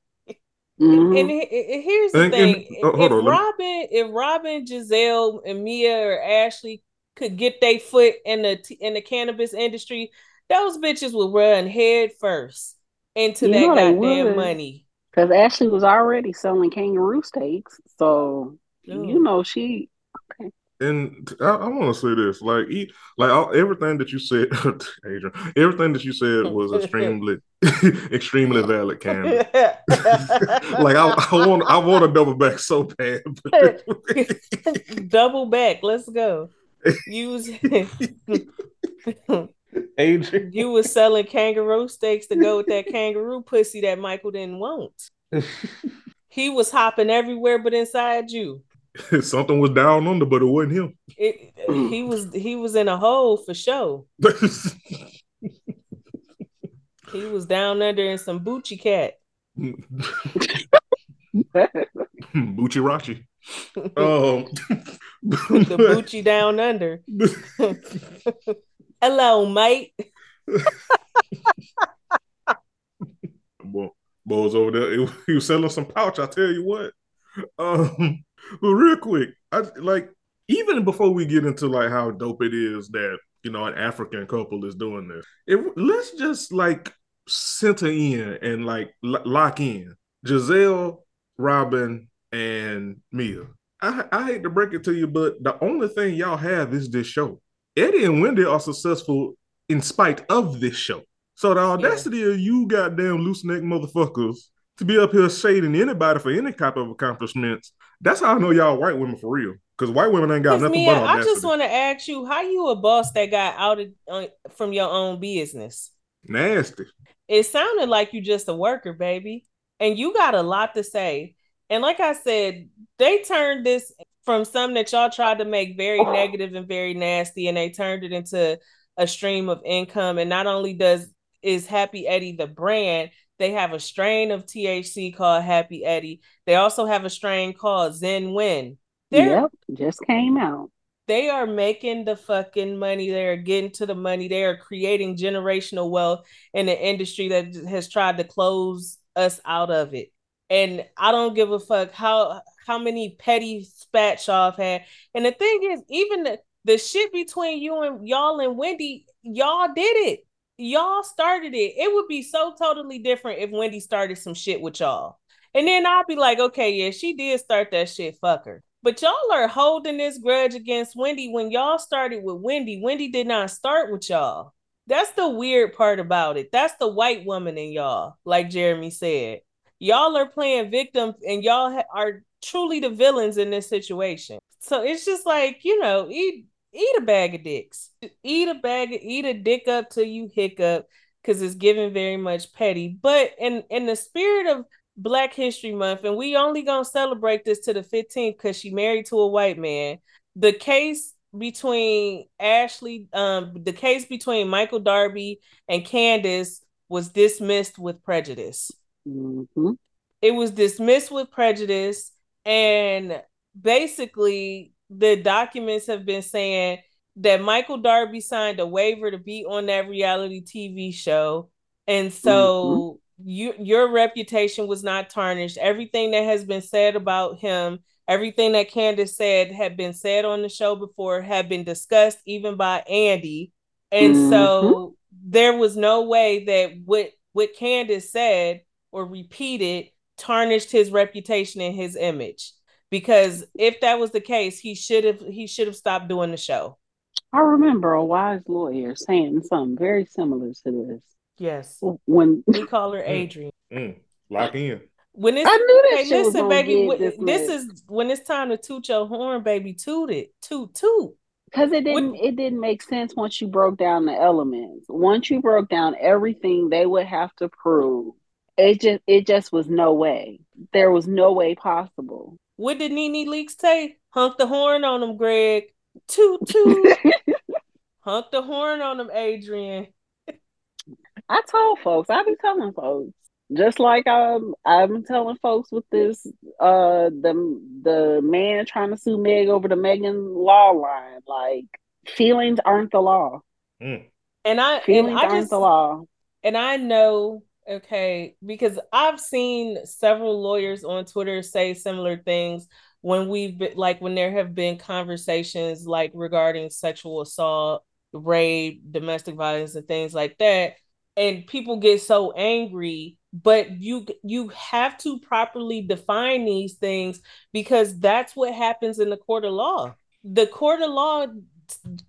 S3: Mm-hmm. And, and, and, here's the and, thing: and, uh, if on, Robyn, if Robyn, Gizelle, and Mia or Ashley could get their foot in the in the cannabis industry, those bitches would run head first into you that goddamn money.
S4: Because Ashley was already selling kangaroo steaks, so Ooh. you know she.
S2: And I, I want to say this, like, like all, everything that you said, Adrienne, everything that you said was extremely, extremely valid. Candy. like I, I, want, I want to double back so bad.
S3: double back. Let's go. Use.
S2: Adrienne.
S3: You was selling kangaroo steaks to go with that kangaroo pussy that Michael didn't want. he was hopping everywhere but inside you.
S2: Something was down under, but it wasn't him.
S3: It, he was he was in a hole for sure. he was down under in some Bucci cat.
S2: Bucci Rachi. Um,
S3: the Bucci down under. Hello, mate.
S2: Boy, boy over there. He was selling some pouch. I tell you what. Um, but real quick, I like even before we get into like how dope it is that you know an African couple is doing this. If let's just like center in and like l- lock in Gizelle, Robyn, and Mia. I, I hate to break it to you, but the only thing y'all have is this show. Eddie and Wendy are successful in spite of this show. So the audacity yeah. of you goddamn loose neck motherfuckers to be up here shading anybody for any type of accomplishments, that's how I know y'all white women for real. Because white women ain't got nothing Mia, but audacity.
S3: I just want to ask you, how you a boss that got outed uh, from your own business?
S2: Nasty.
S3: It sounded like you just a worker, baby, and you got a lot to say. And like I said, they turned this from something that y'all tried to make very oh. negative and very nasty, and they turned it into a stream of income. And not only does is Happy Eddie the brand, they have a strain of THC called Happy Eddie. They also have a strain called Zen Win.
S4: Yep, just came out.
S3: They are making the fucking money. They are getting to the money. They are creating generational wealth in an industry that has tried to close us out of it. And I don't give a fuck how how many petty spats y'all have had. And the thing is, even the, the shit between you and y'all and Wendy, y'all did it. Y'all started it. It would be so totally different if Wendy started some shit with y'all. And then I'd be like, okay, yeah, she did start that shit, fuck her. But y'all are holding this grudge against Wendy when y'all started with Wendy. Wendy did not start with y'all. That's the weird part about it. That's the white woman in y'all, like Jeremey said. Y'all are playing victim and y'all ha- are truly the villains in this situation. So it's just like, you know, eat eat a bag of dicks. Eat a bag of, eat a dick up till you hiccup because it's given very much petty. But in in the spirit of Black History Month, and we only gonna celebrate this to the 15th because she married to a white man. The case between Ashley, um, the case between Michael Darby and Candiace was dismissed with prejudice.
S4: Mm-hmm.
S3: It was dismissed with prejudice. And basically, the documents have been saying that Michael Darby signed a waiver to be on that reality TV show. And so mm-hmm. you, your reputation was not tarnished. Everything that has been said about him, everything that Candiace said had been said on the show before, had been discussed even by Andy. And mm-hmm. so there was no way that what what Candiace said or repeated tarnished his reputation and his image because if that was the case he should have he should have stopped doing the show
S4: i remember a wise lawyer saying something very similar to this
S3: yes
S4: when
S3: we call her Adrienne
S2: mm, lock in
S3: when it's
S4: I knew that
S3: hey, listen, baby. This, this is when it's time to toot your horn, baby. Toot it, toot toot.
S4: Because it didn't, what? it didn't make sense once you broke down the elements. Once you broke down everything they would have to prove it just it just was no way. There was no way possible.
S3: What did Nene Leakes say? Hunk the horn on them, Greg. Toot toot. Hunk the horn on them, Adrienne.
S4: I told folks. I be telling folks. Just like um, I'm telling folks with this, uh, the the man trying to sue Meg over the Megan law line, like feelings aren't the law.
S3: Mm. And I
S4: feelings
S3: and I
S4: aren't
S3: just,
S4: the law.
S3: And I know, okay, because I've seen several lawyers on Twitter say similar things when we've been like when there have been conversations like regarding sexual assault, rape, domestic violence, and things like that, and people get so angry but you you have to properly define these things because that's what happens in the court of law. The court of law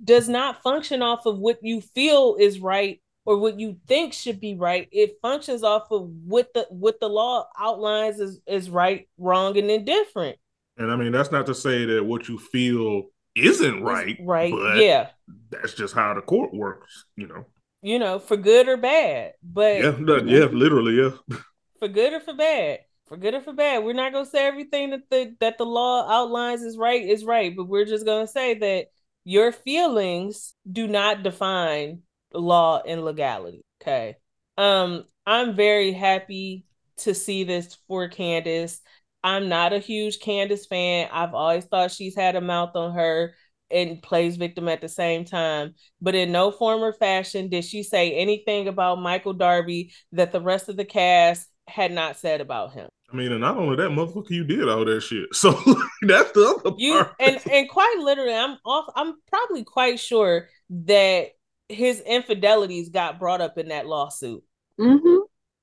S3: does not function off of what you feel is right or what you think should be right it functions off of what the what the law outlines is is right wrong and indifferent
S2: and I mean, that's not to say that what you feel isn't right.
S3: Right. yeah.
S2: That's just how the court works, you know.
S3: You know, for good or bad. But
S2: yeah, yeah, literally, yeah.
S3: For good or for bad. For good or for bad. We're not gonna say everything that the that the law outlines is right is right, but we're just gonna say that your feelings do not define law and legality. Okay. Um, I'm very happy to see this for Candiace. I'm not a huge Candiace fan. I've always thought she's had a mouth on her and plays victim at the same time. But in no form or fashion did she say anything about Michael Darby that the rest of the cast had not said about him.
S2: I mean, and not only that, motherfucker, you did all that shit. So that's the other
S3: you, part. And and quite literally, I'm off. I'm probably quite sure that his infidelities got brought up in that lawsuit.
S4: Mm-hmm.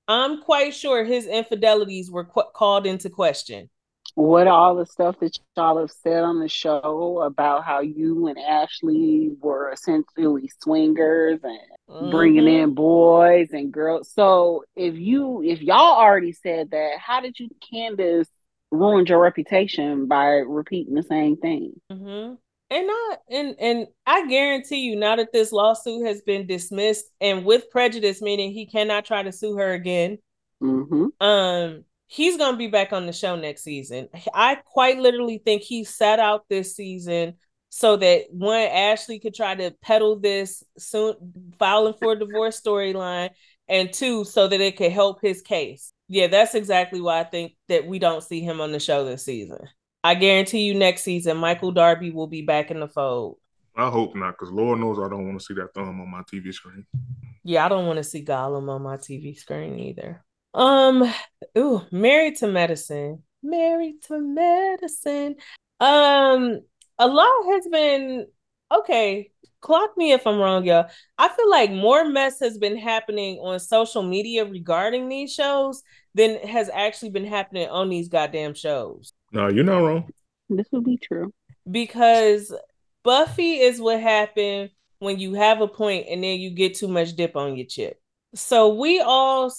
S3: I'm quite sure his infidelities were qu- called into question.
S4: What all the stuff that y'all have said on the show about how you and Ashley were essentially swingers and mm-hmm. bringing in boys and girls. So if you if y'all already said that, how did you Candiace ruined your reputation by repeating the same thing?
S3: Mm-hmm and not and and I guarantee you now that this lawsuit has been dismissed and with prejudice, meaning he cannot try to sue her again.
S4: Mm-hmm.
S3: Um, he's gonna be back on the show next season. I quite literally think he sat out this season so that one Ashley could try to peddle this soon filing for a divorce storyline, and two, so that it could help his case. Yeah, that's exactly why I think that we don't see him on the show this season. I guarantee you next season, Michael Darby will be back in the fold.
S2: I hope not, because Lord knows I don't want to see that thumb on my TV screen.
S3: Yeah, I don't want to see Gollum on my TV screen either. Um, ooh, married to medicine. Married to medicine. Um, a lot has been okay. Clock me if I'm wrong, y'all. I feel like more mess has been happening on social media regarding these shows than has actually been happening on these goddamn shows.
S2: No, you're not wrong.
S4: This would be true.
S3: Because Buffie is what happened when you have a point and then you get too much dip on your chip. So we all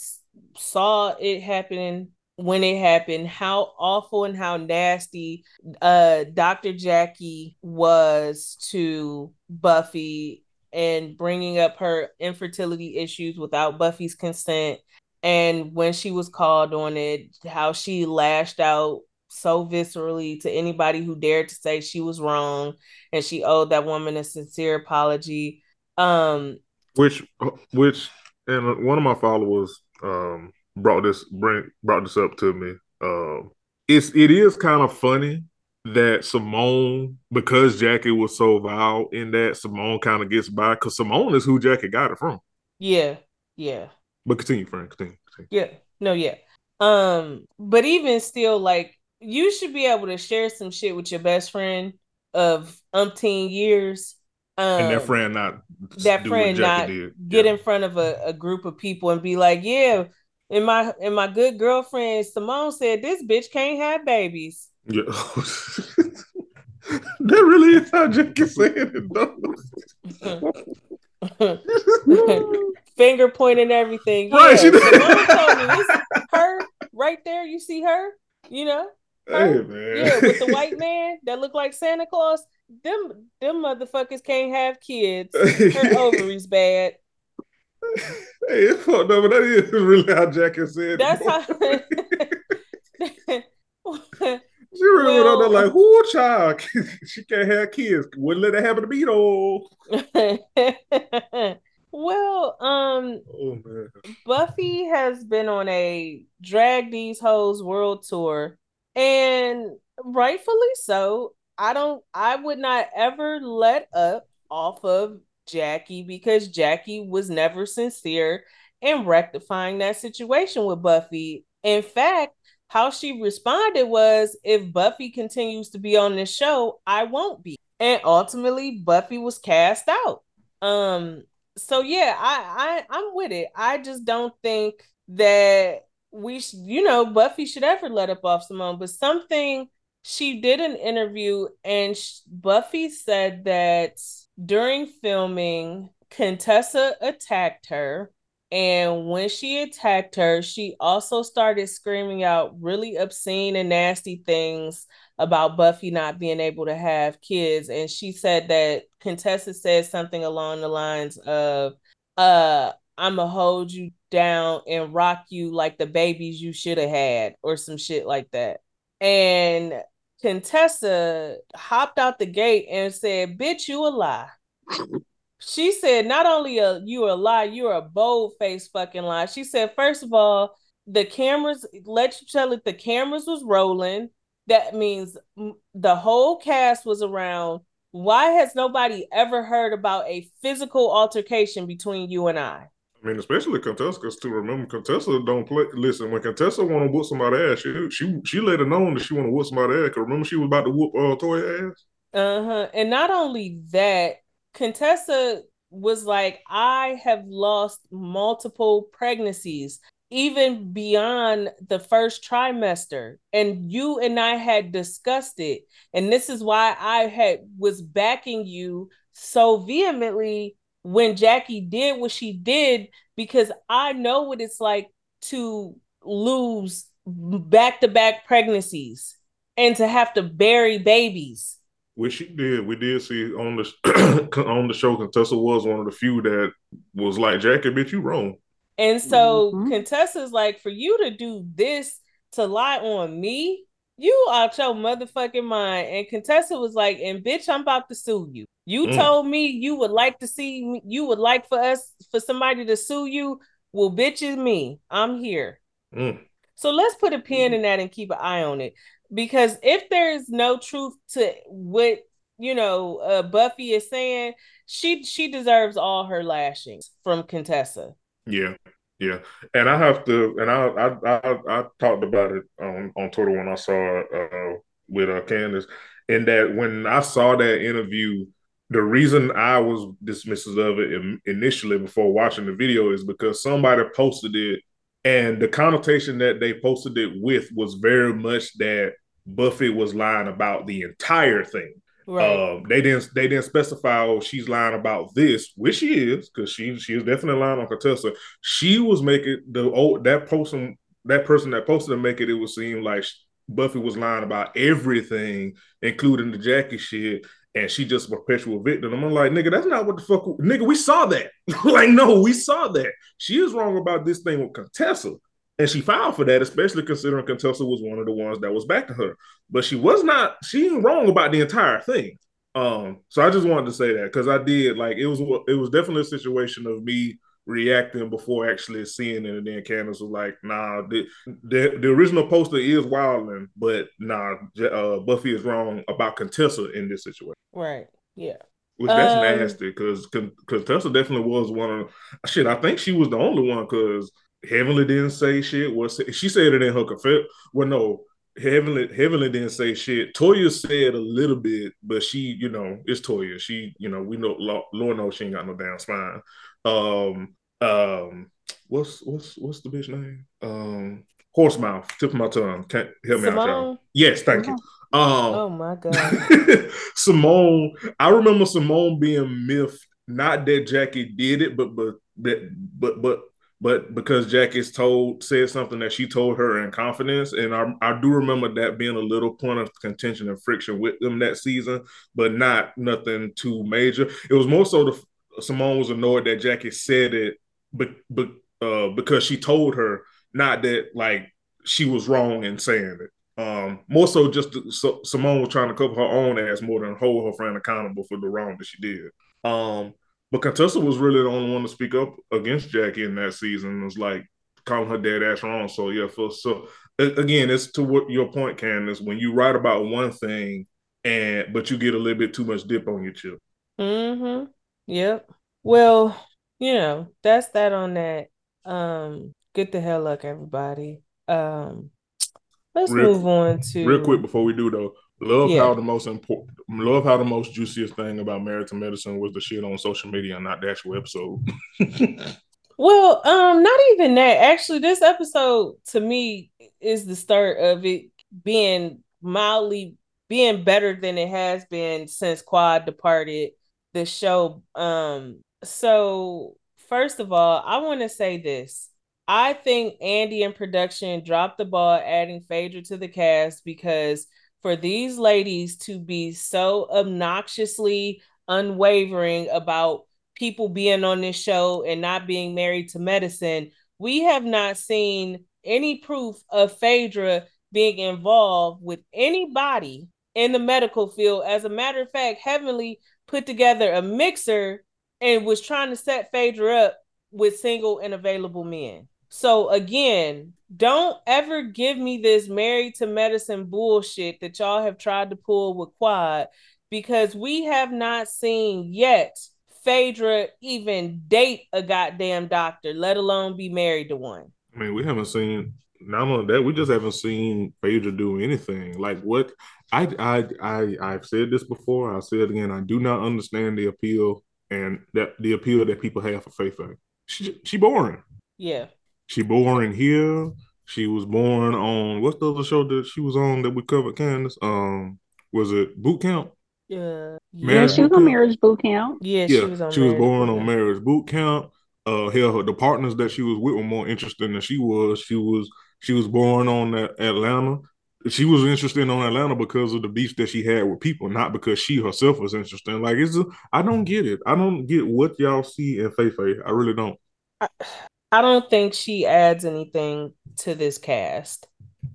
S3: saw it happening when it happened, how awful and how nasty uh Dr. Jackie was to Buffie and bringing up her infertility issues without Buffie's consent and when she was called on it how she lashed out so viscerally to anybody who dared to say she was wrong and she owed that woman a sincere apology um
S2: which which and one of my followers um brought this bring brought this up to me um it's it is kind of funny that Simone, because Jackie was so vile in that, Simone kind of gets by because Simone is who Jackie got it from.
S3: Yeah, yeah.
S2: But continue, Frank. Continue, continue.
S3: Yeah, no, yeah. Um, but even still, like you should be able to share some shit with your best friend of umpteen years.
S2: Um, and that um, friend not
S3: that friend not did. get yeah. in front of a, a group of people and be like, yeah, and my and my good girlfriend Simone said this bitch can't have babies.
S2: Yeah. that really is how Jackie said it
S3: though. Finger pointing everything. Right, yeah. Simone told me this her right there. You see her? You know?
S2: Hey, man.
S3: Yeah, with the white man that look like Santa Claus. Them them motherfuckers can't have kids. Her ovaries bad.
S2: Hey, up, but that is really how Jackie said.
S3: That's how.
S2: she really well, went on there like, "Who child? she can't have kids. Wouldn't let that happen to me though."
S3: Well, um,
S2: Oh man.
S3: Buffie has been on a drag these hoes world tour, and rightfully so. I don't. I would not ever let up off of Jackie because Jackie was never sincere in rectifying that situation with Buffie. In fact, how she responded was, "If Buffie continues to be on this show, I won't be." And ultimately, Buffie was cast out. Um, so yeah, I, I I'm with it. I just don't think that we sh- you know Buffie should ever let up off Simone, but something she did an interview and sh- Buffie said that during filming Contessa attacked her and when she attacked her, she also started screaming out really obscene and nasty things about Buffie not being able to have kids. And she said that Contessa said something along the lines of, uh, I'ma hold you down and rock you like the babies you should have had, or some shit like that. And Contessa hopped out the gate and said, Bitch, you a lie. She said, not only are you a lie, you're a bold faced fucking lie. She said, first of all, the cameras, let you tell it, the cameras was rolling. That means the whole cast was around. Why has nobody ever heard about a physical altercation between you and I?
S2: I mean, especially Contessa, because to remember, Contessa don't play. Listen, when Contessa want to whoop somebody ass, she she she let it known that she want to whoop somebody ass. Cause remember, she was about to whoop uh, Toy ass.
S3: Uh huh. And not only that, Contessa was like, I have lost multiple pregnancies, even beyond the first trimester. And you and I had discussed it. And this is why I had was backing you so vehemently when Jackie did what she did, because I know what it's like to lose back to back pregnancies and to have to bury babies
S2: which she did. We did see on the on the show. Contessa was one of the few that was like, "Jackie, bitch, you wrong."
S3: And so mm-hmm. Contessa's like, for you to do this to lie on me, you out your motherfucking mind. And Contessa was like, and bitch, I'm about to sue you. You mm. told me you would like to see me, you would like for us for somebody to sue you. Well, bitch is me. I'm here. Mm. So let's put a pin in that and keep an eye on it because if there's no truth to what you know uh, Buffie is saying, she she deserves all her lashings from Contessa.
S2: Yeah, yeah, and I have to, and I I I, I talked about it on on Twitter when I saw uh, with uh, Candice, and that when I saw that interview. The reason I was dismissive of it initially before watching the video is because somebody posted it and the connotation that they posted it with was very much that Buffie was lying about the entire thing. Right. Um, they didn't they didn't specify oh she's lying about this, which she is, because she she definitely lying on Contessa. She was making the old that person that person that posted to make it, it would seem like Buffie was lying about everything, including the Jackie shit, and she just a perpetual victim. I'm like, nigga, that's not what the fuck, nigga. We saw that. like, no, we saw that. She is wrong about this thing with Contessa. And she filed for that, especially considering Contessa was one of the ones that was backing her. But she was not, she ain't wrong about the entire thing. Um, so I just wanted to say that because I did like it was it was definitely a situation of me reacting before actually seeing it, and then Candice was like, "Nah, the the, the original poster is wilding, but nah, uh, Buffie is wrong about Contessa in this situation."
S3: Right. Yeah.
S2: Which that's um, nasty because Contessa definitely was one of shit. I think she was the only one because Heavenly didn't say shit. Was she said it in her confession? Well, no, Heavenly Heavenly didn't say shit. Toya said a little bit, but she, you know, it's Toya. She, you know, we know Lord knows she ain't got no damn spine. Um, um, what's what's what's the bitch name? Um, horse mouth. Tip of my tongue. Can't help me out, y'all. Yes, thank you. Um,
S3: oh my god,
S2: Simone. I remember Simone being miffed. Not that Jackie did it, but but that but but but because Jackie's told said something that she told her in confidence, and I, I do remember that being a little point of contention and friction with them that season, but not nothing too major. It was more so the Simone was annoyed that Jackie said it, but but uh, because she told her, not that like she was wrong in saying it. Um, more so, just so Simone was trying to cover her own ass more than hold her friend accountable for the wrong that she did. Um, But Contessa was really the only one to speak up against Jackie in that season. It was like calling her dead ass wrong. So yeah, for, so again, it's to what your point, Candice. When you write about one thing and but you get a little bit too much dip on your chip.
S3: Mm-hmm. Yep. Well, you know, that's that on that. Um, get the hell luck, everybody. Um, let's real, move on to
S2: real quick before we do though. Love yeah. how the most important, love how the most juiciest thing about Married to Medicine was the shit on social media and not the actual episode.
S3: well, um, not even that. Actually, this episode to me is the start of it being mildly being better than it has been since Quad departed the show. Um, so first of all, I want to say this. I think Andy and production dropped the ball adding Phaedra to the cast because for these ladies to be so obnoxiously unwavering about people being on this show and not being married to medicine, we have not seen any proof of Phaedra being involved with anybody in the medical field. As a matter of fact, Heavenly put together a mixer and was trying to set Phaedra up with single and available men. So again, don't ever give me this married to medicine bullshit that y'all have tried to pull with Quad because we have not seen yet Phaedra even date a goddamn doctor, let alone be married to one.
S2: I mean, we haven't seen not only that, we just haven't seen Phaedra do anything. Like what I I I I've said this before. I'll say it again. I do not understand the appeal and that the appeal that people have for Faith. She she boring.
S3: Yeah.
S2: She boring here. She was born on what's the other show that she was on that we covered, Candice? Um, was it Boot Camp?
S3: Yeah.
S4: yeah, she was on Marriage Boot Camp.
S3: Yeah, yeah, she was on.
S2: She was born on Marriage Boot Camp. Uh, hell, the partners that she was with were more interesting than she was. She was she was born on Atlanta. She was interested on Atlanta because of the beef that she had with people, not because she herself was interesting. Like it's, I don't get it. I don't get what y'all see in Faye Faye. I really don't.
S3: I, I don't think she adds anything to this cast.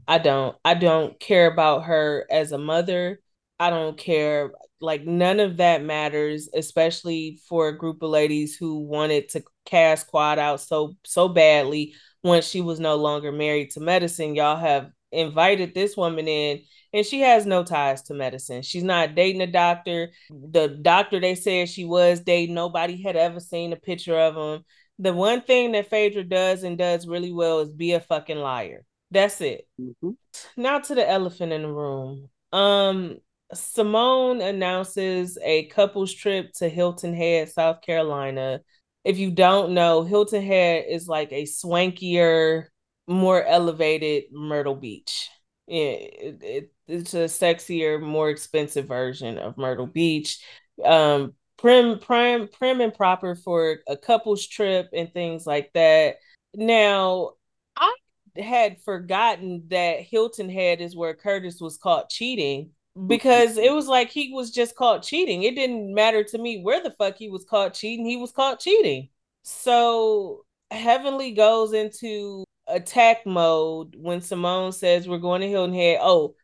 S3: I don't. I don't care about her as a mother. I don't care. Like none of that matters, especially for a group of ladies who wanted to cast Quad out so so badly once she was no longer married to medicine, y'all have invited this woman in and she has no ties to medicine. She's not dating a doctor. The doctor they said she was dating, nobody had ever seen a picture of him. The one thing that Phaedra does and does really well is be a fucking liar. That's it. Mm-hmm. Now to the elephant in the room. Um, Simone announces a couples trip to Hilton Head, South Carolina if you don't know, Hilton Head is like a swankier, more elevated Myrtle Beach. It, it, it's a sexier, more expensive version of Myrtle Beach. Um, prim, prim, prim and proper for a couple's trip and things like that. Now, I had forgotten that Hilton Head is where Curtis was caught cheating because it was like he was just caught cheating. It didn't matter to me where the fuck he was caught cheating. He was caught cheating. So Heavenly goes into attack mode when Simone says we're going to Hilton Head. Oh,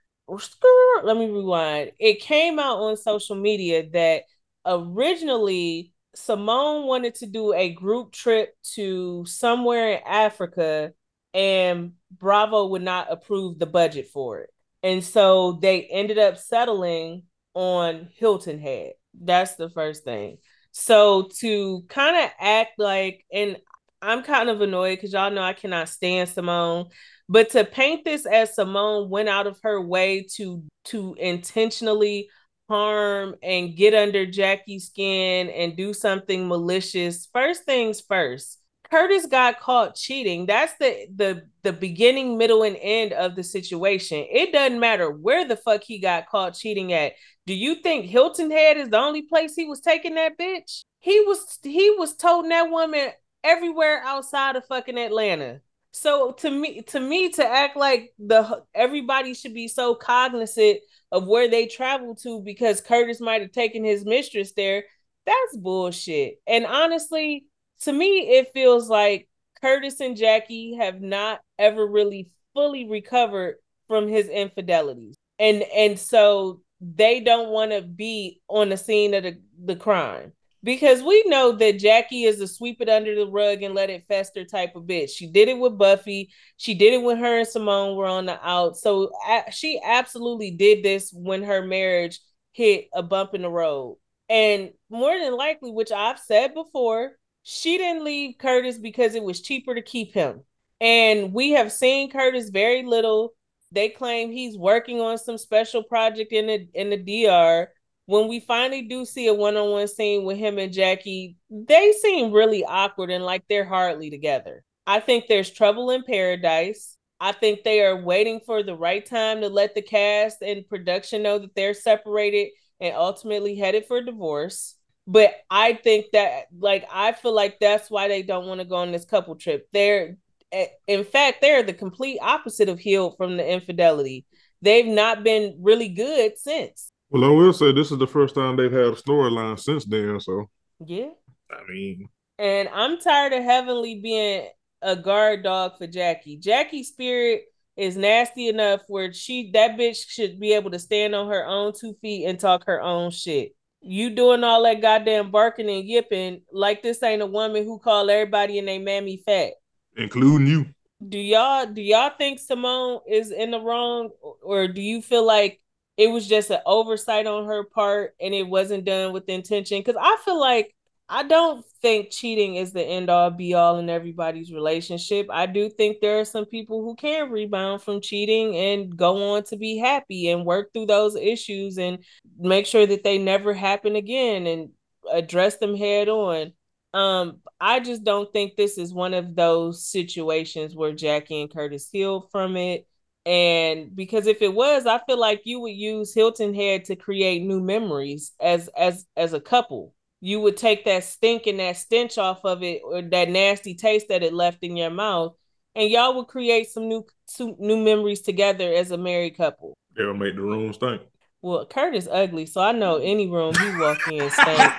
S3: let me rewind. It came out on social media that originally Simone wanted to do a group trip to somewhere in Africa and Bravo would not approve the budget for it. And so they ended up settling on Hilton Head. That's the first thing. So to kind of act like, and I'm kind of annoyed because y'all know I cannot stand Simone, but to paint this as Simone went out of her way to to intentionally harm and get under Jackie's skin and do something malicious. First things first, Curtis got caught cheating. That's the the the beginning, middle, and end of the situation. It doesn't matter where the fuck he got caught cheating at. Do you think Hilton Head is the only place he was taking that bitch? He was he was toting that woman everywhere outside of fucking Atlanta. So to me, to me, to act like the everybody should be so cognizant of where they travel to because Curtis might have taken his mistress there, that's bullshit. And honestly, to me, it feels like Curtis and Jackie have not ever really fully recovered from his infidelities. And and so they don't want to be on the scene of the, the crime. Because we know that Jackie is a sweep it under the rug and let it fester type of bitch. She did it with Buffie. She did it when her and Simone were on the out. So she absolutely did this when her marriage hit a bump in the road. And more than likely, which I've said before, she didn't leave Curtis because it was cheaper to keep him. And we have seen Curtis very little. They claim he's working on some special project in the in the DR when we finally do see a one-on-one scene with him and Jackie, they seem really awkward and like they're hardly together. I think there's trouble in paradise. I think they are waiting for the right time to let the cast and production know that they're separated and ultimately headed for divorce. But I think that, like, I feel like that's why they don't want to go on this couple trip. They're, eh, in fact, they're the complete opposite of healed from the infidelity. They've not been really good since.
S2: Well, I will say this is the first time they've had a storyline since then. So
S3: yeah,
S2: I mean,
S3: and I'm tired of Heavenly being a guard dog for Jackie. Jackie's spirit is nasty enough where she that bitch should be able to stand on her own two feet and talk her own shit. You doing all that goddamn barking and yipping like this ain't a woman who call everybody in their mammy fat,
S2: including you.
S3: Do y'all do y'all think Simone is in the wrong, or do you feel like it was just an oversight on her part and it wasn't done with intention. Because i feel like i don't think cheating is the end all be all in everybody's relationship. I do think there are some people who can rebound from cheating and go on to be happy and work through those issues and make sure that they never happen again and address them head on. Um i just don't think this is one of those situations where jackie and curtis healed from it and because if it was i feel like you would use hilton head to create new memories as as as a couple. You would take that stink and that stench off of it or that nasty taste that it left in your mouth and y'all would create some new some new memories together as a married couple.
S2: It'll make the room stink.
S3: Well kurt is ugly so i know any room he walk in
S2: stink.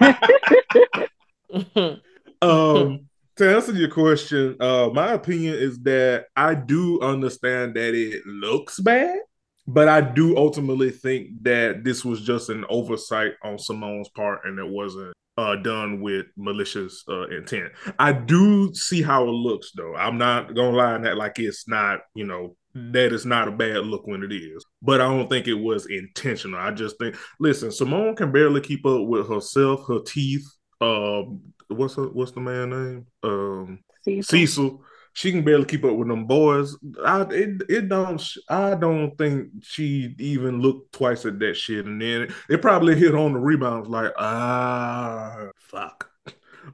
S2: Um to answer your question, uh, my opinion is that I do understand that it looks bad, but I do ultimately think that this was just an oversight on Simone's part and it wasn't uh, done with malicious uh, intent. I do see how it looks, though. I'm not gonna lie on that like it's not, you know, that is not a bad look when it is. But I don't think it was intentional. I just think, listen, Simone can barely keep up with herself, her teeth, um, what's her, what's the man name? Um, Cecil. Cecil. She can barely keep up with them boys. I it, it don't I don't think she even looked twice at that shit, and then it, it probably hit on the rebounds like ah fuck.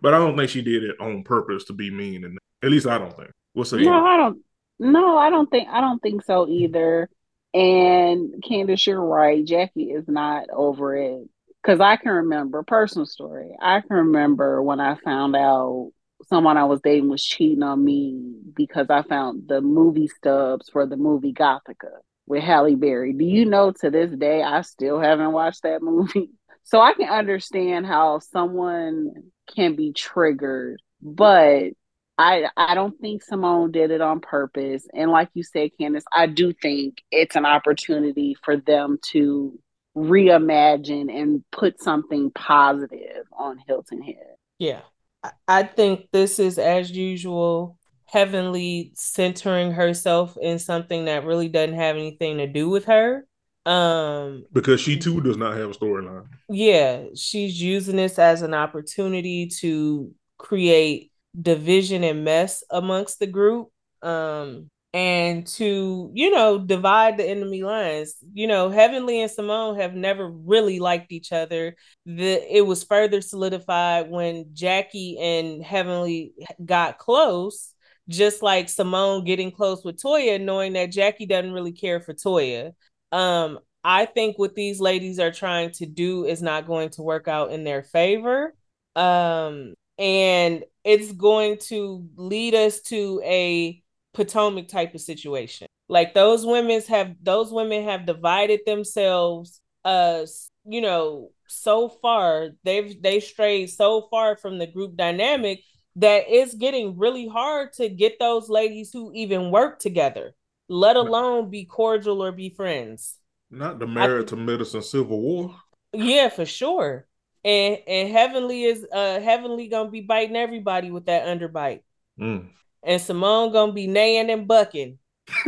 S2: But I don't think she did it on purpose to be mean, and at least I don't think. What's
S4: that? No, I don't. No, I don't think. I don't think so either. And Candice, you're right. Jackie is not over it because I can remember personal story. I can remember when I found out someone I was dating was cheating on me because I found the movie stubs for the movie Gothika with Halle Berry. Do you know to this day I still haven't watched that movie? So I can understand how someone can be triggered, but I I don't think Simone did it on purpose. And like you said, Candice, I do think it's an opportunity for them to reimagine and put something positive on Hilton Head.
S3: Yeah. I think this is as usual heavenly centering herself in something that really doesn't have anything to do with her. Um
S2: because she too does not have a storyline.
S3: Yeah, she's using this as an opportunity to create division and mess amongst the group. Um and to you know divide the enemy lines. You know heavenly and simone have never really liked each other. The it was further solidified when jackie and heavenly got close just like simone getting close with toya knowing that jackie doesn't really care for toya. Um i think what these ladies are trying to do is not going to work out in their favor. Um and it's going to lead us to a Potomac type of situation. Like those women's have those women have divided themselves uh you know so far they've they strayed so far from the group dynamic that it's getting really hard to get those ladies who even work together, let alone be cordial or be friends.
S2: Not the Married to Medicine civil war.
S3: Yeah, for sure. and and Heavenly is uh Heavenly gonna be biting everybody with that underbite.
S2: Mm.
S3: And Simone gonna be neighing and bucking.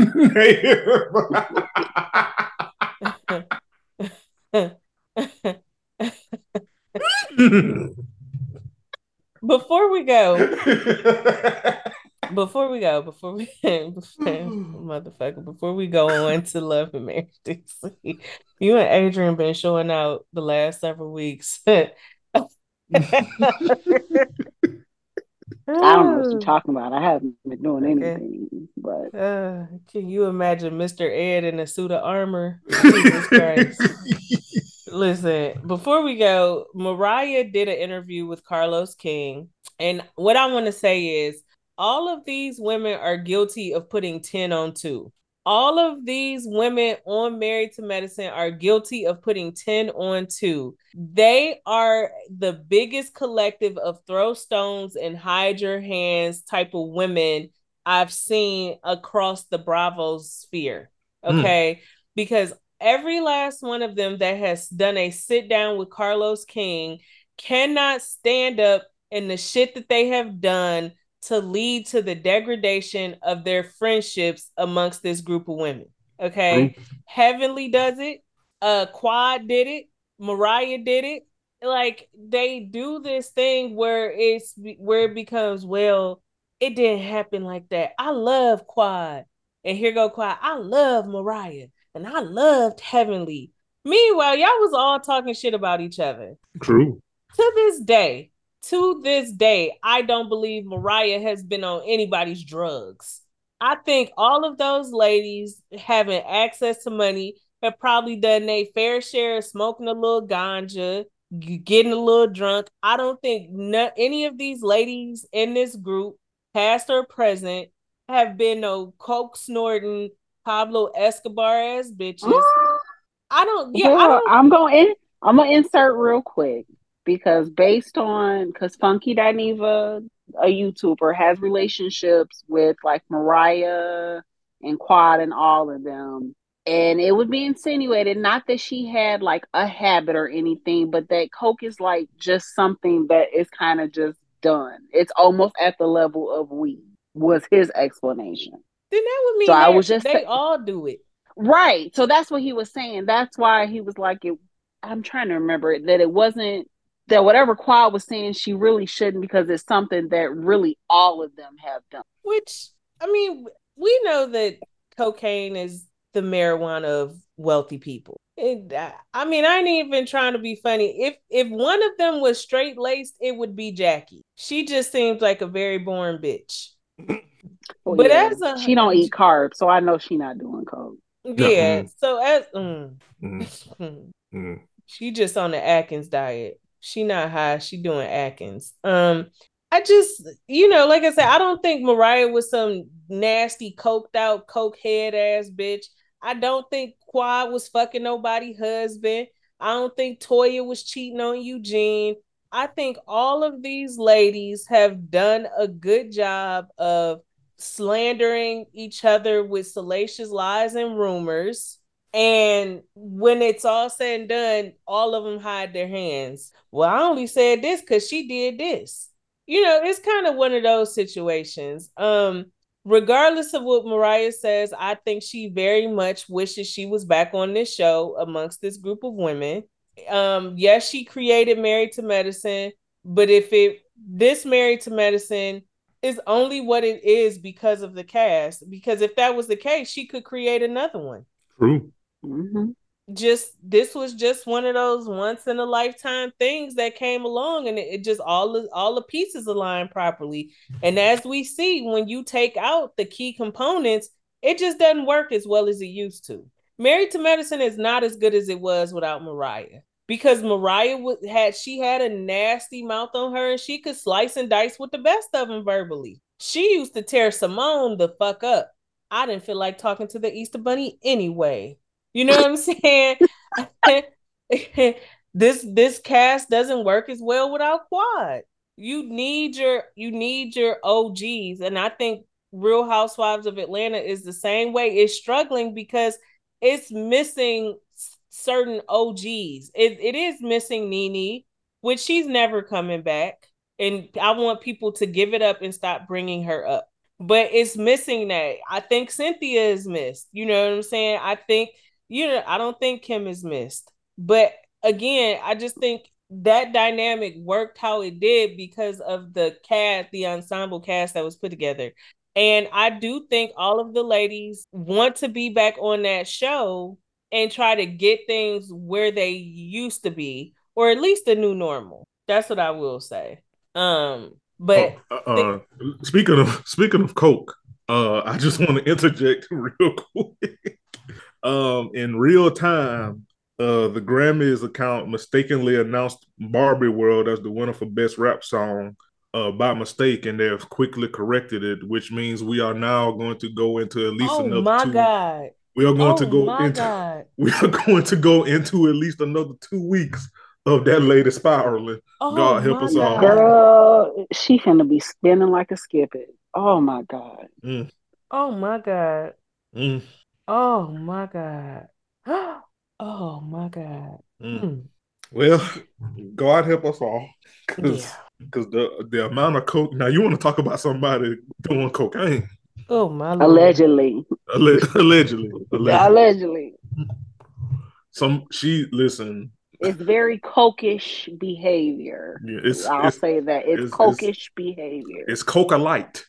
S3: before we go, before we go, before we motherfucker, before we go on to Love and Marriage DC, you and Adrienne been showing out the last several weeks.
S4: I don't know what you're talking about. I haven't been doing anything, but
S3: uh, can you imagine Mr. Ed in a suit of armor? Jesus Christ. Listen, before we go, Mariah did an interview with Carlos King. And what I want to say is all of these women are guilty of putting 10 on 2. All of these women on Married to Medicine are guilty of putting 10 on 2. They are the biggest collective of throw stones and hide your hands type of women I've seen across the Bravo sphere. Hmm. Okay. Mm. Because every last one of them that has done a sit down with Carlos King cannot stand up in the shit that they have done to lead to the degradation of their friendships amongst this group of women. Okay. Mm-hmm. Heavenly does it. Uh Quad did it. Mariah did it. Like they do this thing where it's where it becomes, well, it didn't happen like that. I love Quad. And here go Quad. I love Mariah and I loved Heavenly. Meanwhile, y'all was all talking shit about each other.
S2: True.
S3: To this day, to this day, I don't believe Mariah has been on anybody's drugs. I think all of those ladies having access to money have probably done a fair share of smoking a little ganja, getting a little drunk. I don't think no, any of these ladies in this group, past or present, have been no coke snorting, Pablo Escobar ass bitches. I don't. Yeah, Girl, I.
S4: I'm going. I'm gonna insert real quick because based on because Funky Dineva, a YouTuber, has relationships with like Mariah and Quad and all of them. And it would be insinuated, not that she had like a habit or anything, but that Coke is like just something that is kind of just done. It's almost at the level of weed, was his explanation.
S3: Then that would mean so I was just they all do it.
S4: Right. So that's what he was saying. That's why he was like it I'm trying to remember that it wasn't that whatever Quad was saying she really shouldn't because it's something that really all of them have done.
S3: Which I mean, we know that cocaine is the marijuana of wealthy people. It, I mean, I ain't even trying to be funny. If if one of them was straight laced, it would be Jackie. She just seems like a very boring bitch.
S4: Well, but yeah. as a she don't eat carbs, so I know she not doing coke.
S3: Yeah. Mm. So as mm. mm. she just on the Atkins diet. She not high. She doing Atkins. Um, I just you know, like I said, I don't think Mariah was some nasty coked out coke head ass bitch. I don't think Quad was fucking nobody husband. I don't think Toya was cheating on Eugene. I think all of these ladies have done a good job of slandering each other with salacious lies and rumors. And when it's all said and done, all of them hide their hands. Well, I only said this because she did this. You know, it's kind of one of those situations. Um, regardless of what Mariah says, I think she very much wishes she was back on this show amongst this group of women. Um, yes, she created Married to Medicine, but if it this Married to Medicine is only what it is because of the cast. Because if that was the case, she could create another one.
S2: True.
S4: Mm-hmm.
S3: Just this was just one of those once in a lifetime things that came along, and it, it just all the all the pieces aligned properly. And as we see, when you take out the key components, it just doesn't work as well as it used to. Married to Medicine is not as good as it was without Mariah because Mariah w- had she had a nasty mouth on her and she could slice and dice with the best of them verbally. She used to tear Simone the fuck up. I didn't feel like talking to the Easter Bunny anyway. You know what I'm saying? this this cast doesn't work as well without Quad. You need your you need your OGs, and I think Real Housewives of Atlanta is the same way. It's struggling because it's missing certain OGs. It, it is missing Nene. which she's never coming back. And I want people to give it up and stop bringing her up. But it's missing that. I think Cynthia is missed. You know what I'm saying? I think, you know, I don't think Kim is missed. But again, I just think that dynamic worked how it did because of the cast, the ensemble cast that was put together. And I do think all of the ladies want to be back on that show and try to get things where they used to be, or at least a new normal. That's what I will say. Um, but
S2: oh, uh, speaking of speaking of Coke, uh, I just want to interject real quick. Um, in real time, uh, the Grammys account mistakenly announced Barbie World as the winner for Best Rap Song uh, by mistake, and they've quickly corrected it, which means we are now going to go into at least
S3: oh
S2: another.
S3: my
S2: two,
S3: god!
S2: We are going
S3: Oh
S2: to go into.
S3: god!
S2: We are going to go into at least another two weeks of that lady spiraling.
S3: Oh
S2: God help us all.
S3: God.
S4: Girl, she finna be spinning like a skippet. Oh my God.
S2: Mm,
S3: Oh my god!
S2: mm,
S3: Oh my god! Oh my god!
S2: mm.
S3: Hmm.
S2: Well, God help us all, because
S3: Yeah.
S2: the the amount of coke. Now you want to talk about somebody doing cocaine?
S3: Oh my lord!
S4: Allegedly.
S2: Alle- allegedly, allegedly.
S4: Allegedly.
S2: Some she listen.
S4: It's very cokish behavior.
S2: Yeah, it's
S4: I'll
S2: it's
S4: say that. It's,
S2: it's-
S4: cokish behavior.
S2: it's coca light.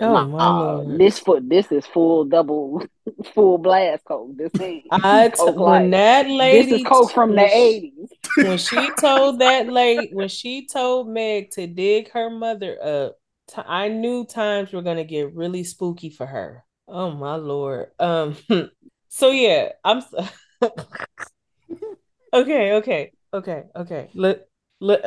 S3: Oh my
S4: Nah,
S3: lord!
S4: this foot this is full double full blast coke. This ain't
S3: I t- when that lady
S4: This is coke from the eighties.
S3: when she told that lady when she told Meg to dig her mother up, t- I knew times were gonna get really spooky for her. Oh my lord. Um. So yeah, I'm. s- okay. Okay. Okay. Okay. Look. Look.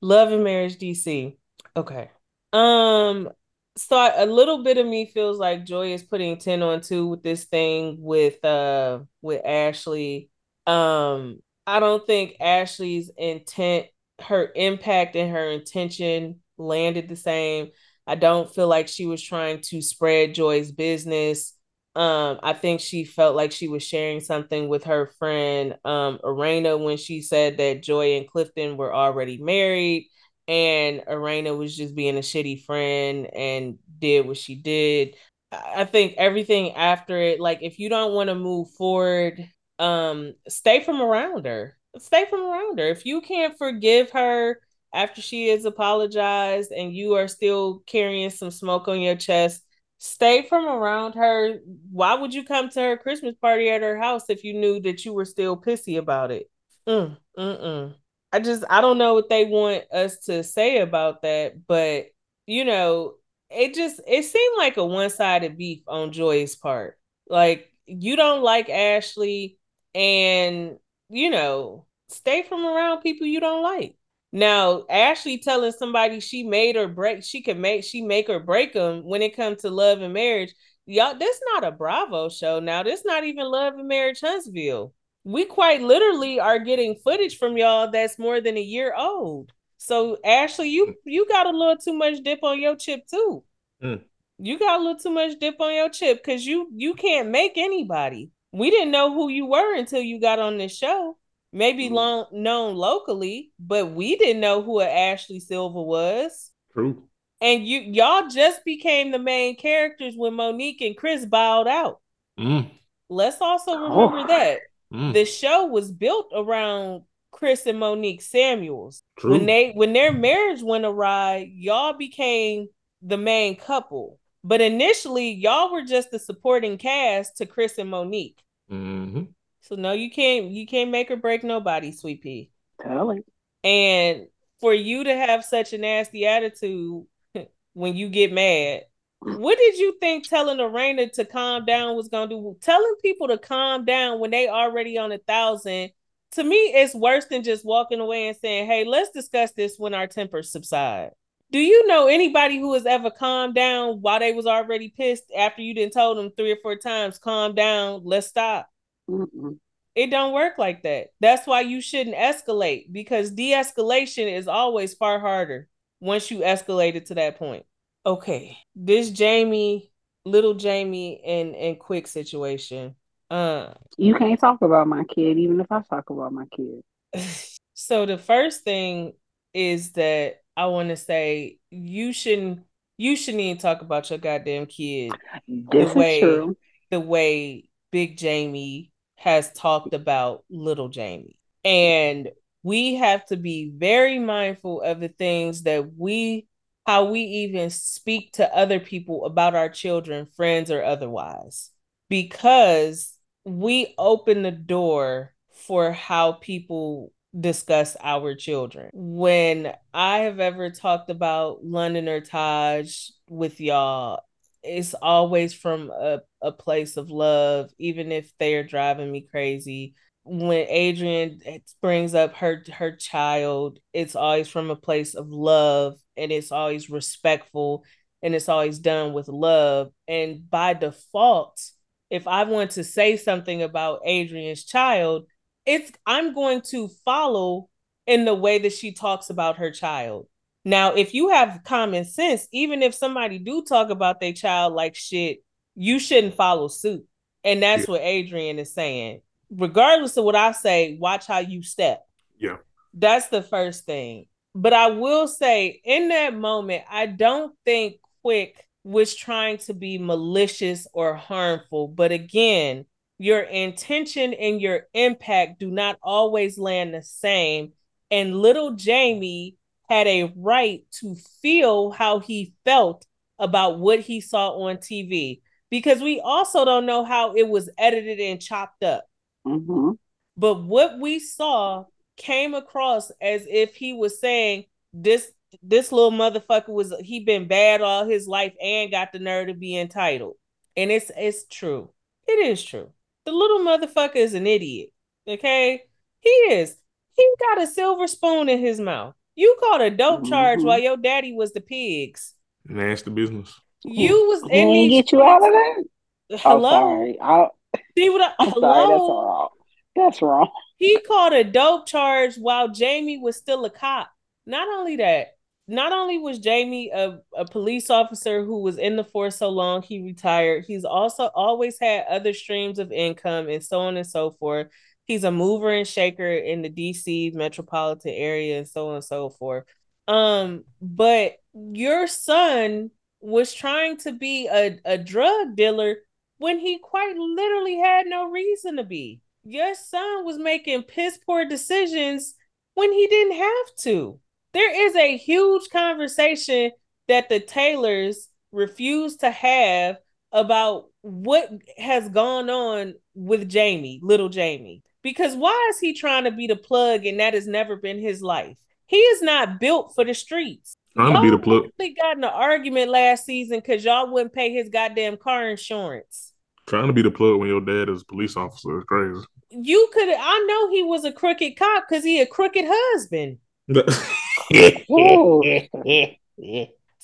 S3: Love and Marriage DC. Okay. Um. So a little bit of me feels like Joy is putting 10 on 2 with this thing with uh with Ashley. Um I don't think Ashley's intent, her impact and her intention landed the same. I don't feel like she was trying to spread Joy's business. Um, I think she felt like she was sharing something with her friend um Erana when she said that Joy and Clifton were already married and Erana was just being a shitty friend and did what she did. I think everything after it, like if you don't want to move forward, um, stay from around her. Stay from around her. If you can't forgive her after she has apologized and you are still carrying some smoke on your chest, stay from around her. Why would you come to her Christmas party at her house if you knew that you were still pissy about it? Mm, mm-mm. I just I don't know what they want us to say about that, but you know, it just it seemed like a one-sided beef on Joy's part. Like you don't like Ashley and you know, stay from around people you don't like. Now, Ashley telling somebody she made or break, she can make she make or break them when it comes to love and marriage. Y'all, this not a Bravo show. Now, this not even Love and Marriage Huntsville we quite literally are getting footage from y'all that's more than a year old. So Ashley, you you got a little too much dip on your chip too.
S2: Mm.
S3: You got a little too much dip on your chip because you you can't make anybody. We didn't know who you were until you got on this show. Maybe
S2: Mm.
S3: long known locally, but we didn't know who a Ashley Silva was.
S2: True.
S3: And you y'all just became the main characters when Monique and Chris bowed out.
S2: Mm,
S3: Let's also remember
S4: Oh.
S3: that
S2: mm,
S3: the show was built around Chris and Monique Samuels.
S2: true.
S3: When they when their marriage went awry, y'all became the main couple. But initially, y'all were just the supporting cast to Chris and Monique.
S2: hmm
S3: So no, you can't you can't make or break nobody, sweet pea.
S4: Tell it.
S3: And for you to have such a nasty attitude when you get mad, what did you think telling Erana to calm down was gonna do? Telling people to calm down when they already on a thousand, to me, it's worse than just walking away and saying, Hey, let's discuss this when our tempers subside. Do you know anybody who has ever calmed down while they was already pissed after you didn't told them three or four times, calm down, let's stop?
S4: Mm-mm.
S3: It don't work like that. That's why you shouldn't escalate because de-escalation is always far harder once you escalated to that point. Okay, this Jamie, little Jamie, and and quick situation. Uh,
S4: You can't talk about my kid, even if I talk about my kid.
S3: So the first thing is that I want to say you shouldn't you shouldn't even talk about your goddamn kid
S4: This
S3: the way
S4: true.
S3: the way Big Jamie has talked about little Jamie. And we have to be very mindful of the things that we how we even speak to other people about our children, friends or otherwise. Because we open the door for how people discuss our children. When I have ever talked about London or Taj with y'all, it's always from a, a place of love, even if they are driving me crazy. When Adrienne brings up her her child, it's always from a place of love and it's always respectful and it's always done with love. And by default, if I want to say something about Adrienne's child, it's I'm going to follow in the way that she talks about her child. Now, if you have common sense, even if somebody do talk about their child like shit, you shouldn't follow suit. And that's
S2: Yeah.
S3: what Adrienne is saying. Regardless of what I say, watch how you step.
S2: Yeah.
S3: That's the first thing. But I will say, in that moment, I don't think Quick was trying to be malicious or harmful. But again, your intention and your impact do not always land the same. And little Jamie had a right to feel how he felt about what he saw on TV because we also don't know how it was edited and chopped up.
S4: Hmm
S3: But what we saw came across as if he was saying this this little motherfucker was he been bad all his life and got the nerve to be entitled. And it's it's true. It is true. The little motherfucker is an idiot. Okay? He is. He got a silver spoon in his mouth. You caught a dope charge
S4: Mhm.
S3: while your daddy was the pigs.
S2: Nasty business.
S3: You was
S4: He
S3: in
S4: ain't get you out of that.
S3: Hello.
S4: Oh, sorry. I,
S3: See what I, hello.
S4: sorry. That's wrong. That's wrong.
S3: He caught a dope charge while Jamie was still a cop. Not only that, not only was Jamie a, a police officer who was in the force so long he retired, he's also always had other streams of income and so on and so forth. He's a mover and shaker in the DC metropolitan area and so on and so forth. Um, but your son was trying to be a, a drug dealer when he quite literally had no reason to be. Your son was making piss poor decisions when he didn't have to. There is a huge conversation that the Taylors refuse to have about what has gone on with Jamie, little Jamie. Because why is he trying to be the plug and that has never been his life? He is not built for the streets.
S2: Trying to be the
S3: oh,
S2: plug.
S3: actually got in an argument last season because y'all wouldn't pay his goddamn car insurance.
S2: Trying to be the plug when your dad is a police officer is crazy.
S3: You could I know he was a crooked cop because he a crooked husband.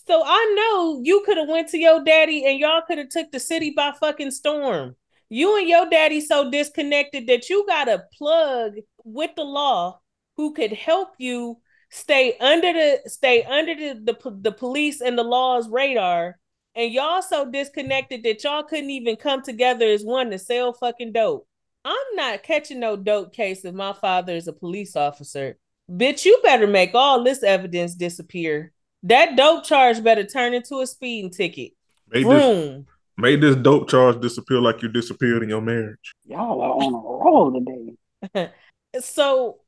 S3: So I know you could have went to your daddy and y'all could have took the city by fucking storm. You and your daddy so disconnected that you got a plug with the law who could help you stay under the stay under the, the, the police and the law's radar. And y'all so disconnected that y'all couldn't even come together as one to sell fucking dope. I'm not catching no dope case if my father is a police officer. Bitch, you better make all this evidence disappear. That dope charge better turn into a speeding ticket.
S2: made this made this dope charge disappear like you disappeared in your marriage.
S4: Y'all are on a roll today.
S3: so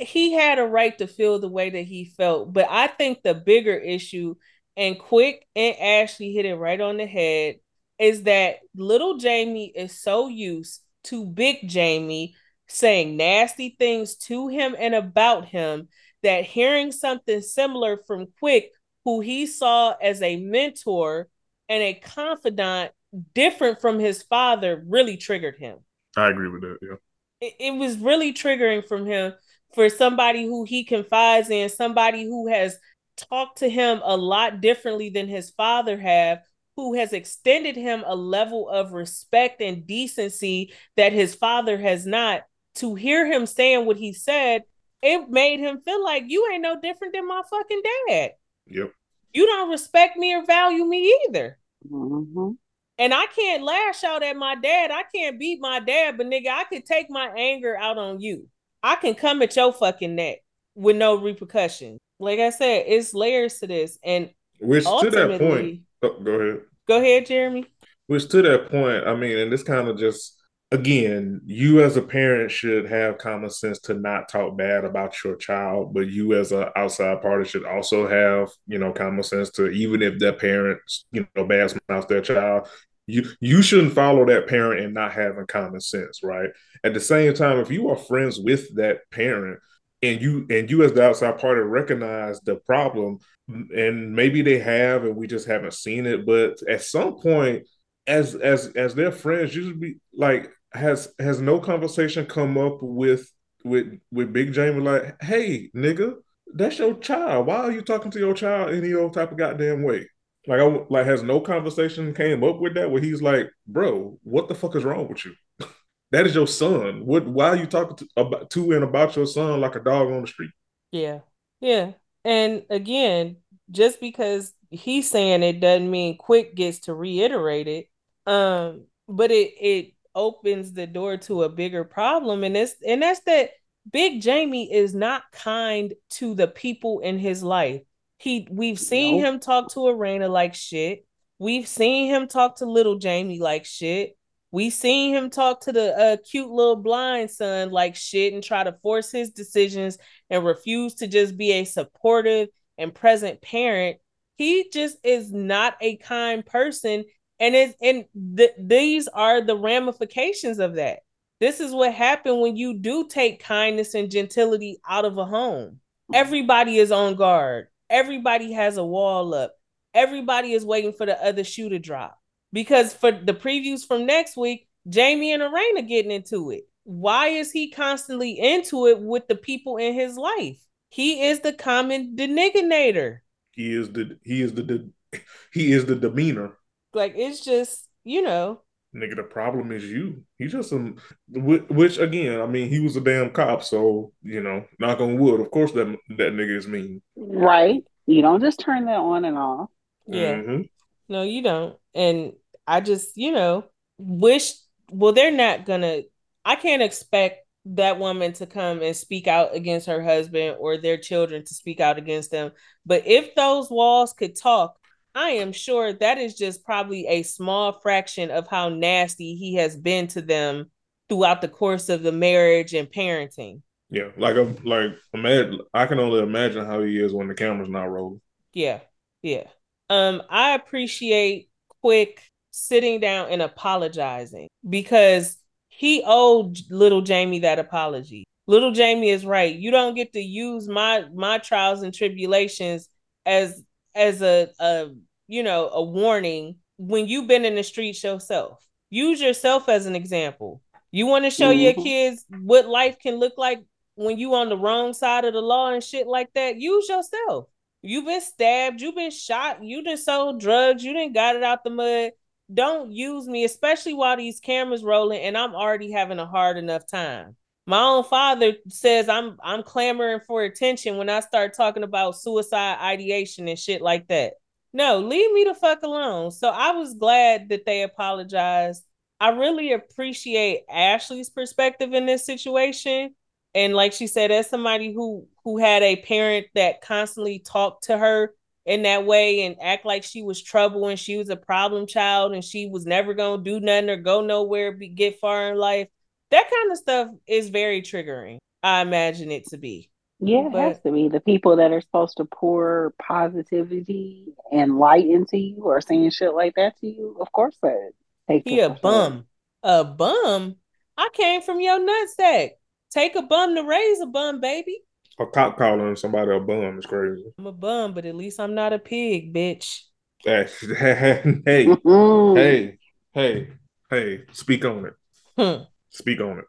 S3: he had a right to feel the way that he felt. But I think the bigger issue, and Quick and Ashley hit it right on the head, is that little Jamie is so used to big Jamie saying nasty things to him and about him that hearing something similar from Quick, who he saw as a mentor and a confidant different from his father, really triggered him
S2: I agree with that. Yeah.
S3: it, it was really triggering from him for somebody who he confides in, somebody who has talked to him a lot differently than his father have, who has extended him a level of respect and decency that his father has not. To hear him saying what he said, it made him feel like you ain't no different than my fucking dad.
S2: Yep.
S3: You don't respect me or value me either.
S4: hmm
S3: And I can't lash out at my dad. I can't beat my dad, but nigga, I could take my anger out on you. I can come at your fucking neck. with no repercussion. Like I said, it's layers to this, and
S2: which to that point, oh, go ahead.
S3: Go ahead, Jeremey.
S2: Which to that point, I mean, and this kind of just again, you as a parent should have common sense to not talk bad about your child, but you as an outside party should also have, you know, common sense to even if that parent, you know, bad mouth their child, you you shouldn't follow that parent and not having common sense, right? At the same time, if you are friends with that parent and you and you as the outside party recognize the problem, and maybe they have and we just haven't seen it, but at some point as as as their friends, you should be like has has no conversation come up with with with Big Jamie like, hey, nigga, that's your child. Why are you talking to your child any old type of goddamn way? Like, I like has no conversation came up with that where he's like, bro, what the fuck is wrong with you? that is your son. What? Why are you talking to, about to and about your son like a dog on the street?
S3: Yeah, yeah. And again, just because he's saying it doesn't mean Quick gets to reiterate it. Um, but it it opens the door to a bigger problem and it's and that's that big jamie is not kind to the people in his life he we've seen nope. him talk to Erana like shit. We've seen him talk to little jamie like shit. We seen him talk to the uh, cute little blind son like shit and try to force his decisions and refuse to just be a supportive and present parent. He just is not a kind person and it's and th- these are the ramifications of that. This is what happened when you do take kindness and gentility out of a home. Everybody is on guard everybody has a wall up everybody is waiting for the other shoe to drop because for the previews from next week jamie and Erana getting into it why is he constantly into it with the people in his life he is the common denigrator.
S2: he is the he is the, the he is the demeanor
S3: like it's just, you know.
S2: Nigga, the problem is you. He just some, which again, I mean, he was a damn cop, so you know, knock on wood. Of course, that that nigga is mean.
S4: Right. You don't just turn that on and off.
S3: Yeah. Mm-hmm. No, you don't. And I just, you know, wish. Well, they're not gonna. I can't expect that woman to come and speak out against her husband or their children to speak out against them. But if those walls could talk, I am sure that is just probably a small fraction of how nasty he has been to them throughout the course of the marriage and parenting.
S2: Yeah, like a like imagine I can only imagine how he is when the camera's not rolling.
S3: Yeah, yeah. Um, I appreciate Quick sitting down and apologizing because he owed little Jamie that apology. Little Jamie is right. You don't get to use my my trials and tribulations as as a, a you know a warning when you've been in the streets yourself. Use yourself as an example. You want to show mm-hmm. your kids what life can look like when you on the wrong side of the law and shit like that. Use yourself. You've been stabbed, you've been shot, you done sold drugs, you didn't got it out the mud. Don't use me, especially while these cameras rolling and I'm already having a hard enough time my own father says I'm I'm clamoring for attention when I start talking about suicide ideation and shit like that. No, leave me the fuck alone. So I was glad that they apologized. I really appreciate Ashley's perspective in this situation. And like she said, as somebody who who had a parent that constantly talked to her in that way and act like she was trouble and she was a problem child and she was never gonna do nothing or go nowhere, be, get far in life that kind of stuff is very triggering. I imagine it to be.
S4: Yeah, it but, has to be. The people that are supposed to pour positivity and light into you or saying shit like that to you, of course that
S3: takes He a bum. A bum? I came from your nutsack. Take a bum to raise a bum, baby.
S2: A cop calling somebody a bum is crazy.
S3: I'm a bum, but at least I'm not a pig, bitch.
S2: hey, hey, hey, hey, speak on it. Hmm. Speak on it.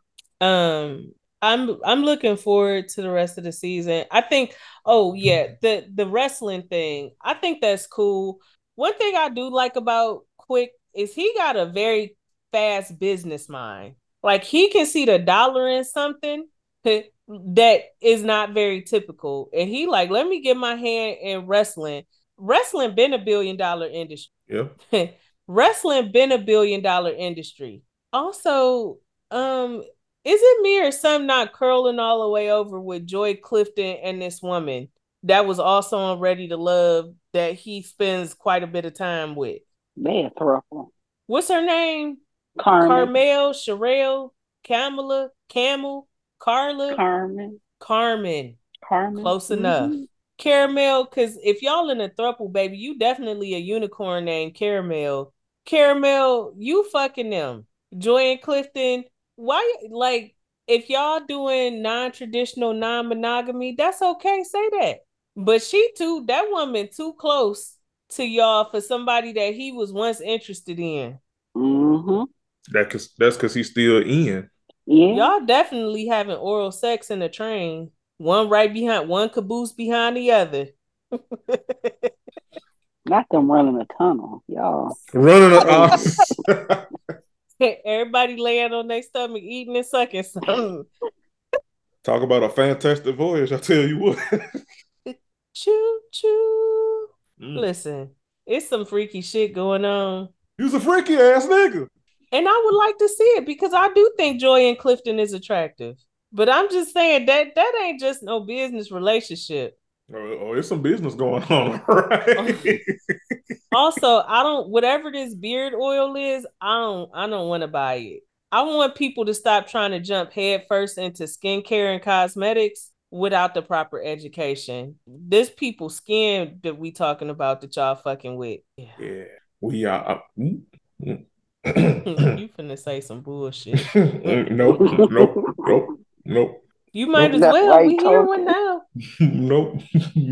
S3: Um, I'm I'm looking forward to the rest of the season. I think. Oh yeah, the the wrestling thing. I think that's cool. One thing I do like about Quick is he got a very fast business mind. Like he can see the dollar in something that is not very typical, and he like, let me get my hand in wrestling. Wrestling been a billion dollar industry.
S2: Yeah.
S3: wrestling been a billion dollar industry. Also, um is it me or some not curling all the way over with Joy Clifton and this woman that was also on Ready to Love that he spends quite a bit of time with?
S4: They a.
S3: What's her name?
S4: Carmen.
S3: Carmel, Sherelle, Kamala, Camel, Carla,
S4: Carmen.
S3: Carmen.
S4: Carmen.
S3: Close enough.
S4: Mhm.
S3: Caramel, because if y'all in a throuple, baby, you definitely a unicorn named Caramel. Caramel, you fucking them. Joy and Clifton, why like if y'all doing non-traditional non-monogamy, that's okay. Say that. But she too, that woman too close to y'all for somebody that he was once interested in.
S4: mm-hmm.
S2: That cause that's because he's still in.
S4: Yeah.
S3: Y'all definitely having oral sex in the train. One right behind one caboose behind the other.
S4: Not them running a tunnel, y'all.
S2: Running a
S3: Everybody laying on their stomach, eating and sucking something.
S2: Talk about a fantastic voyage, I tell you what.
S3: Choo choo.
S2: Mm.
S3: Listen, it's some freaky shit going on.
S2: You's a freaky ass nigga.
S3: And I would like to see it because I do think Joy and Clifton is attractive. But I'm just saying that that ain't just no business relationship.
S2: Oh, oh, there's some business going on, right?
S3: Also, I don't whatever this beard oil is, I don't I don't want to buy it. I want people to stop trying to jump head first into skincare and cosmetics without the proper education. This people's skin that we talking about that y'all fucking with. Yeah.
S2: yeah, we are.
S3: you finna say some bullshit.
S2: nope, nope, nope, nope,
S3: You might as well.
S4: why
S3: We hear one now.
S2: nope.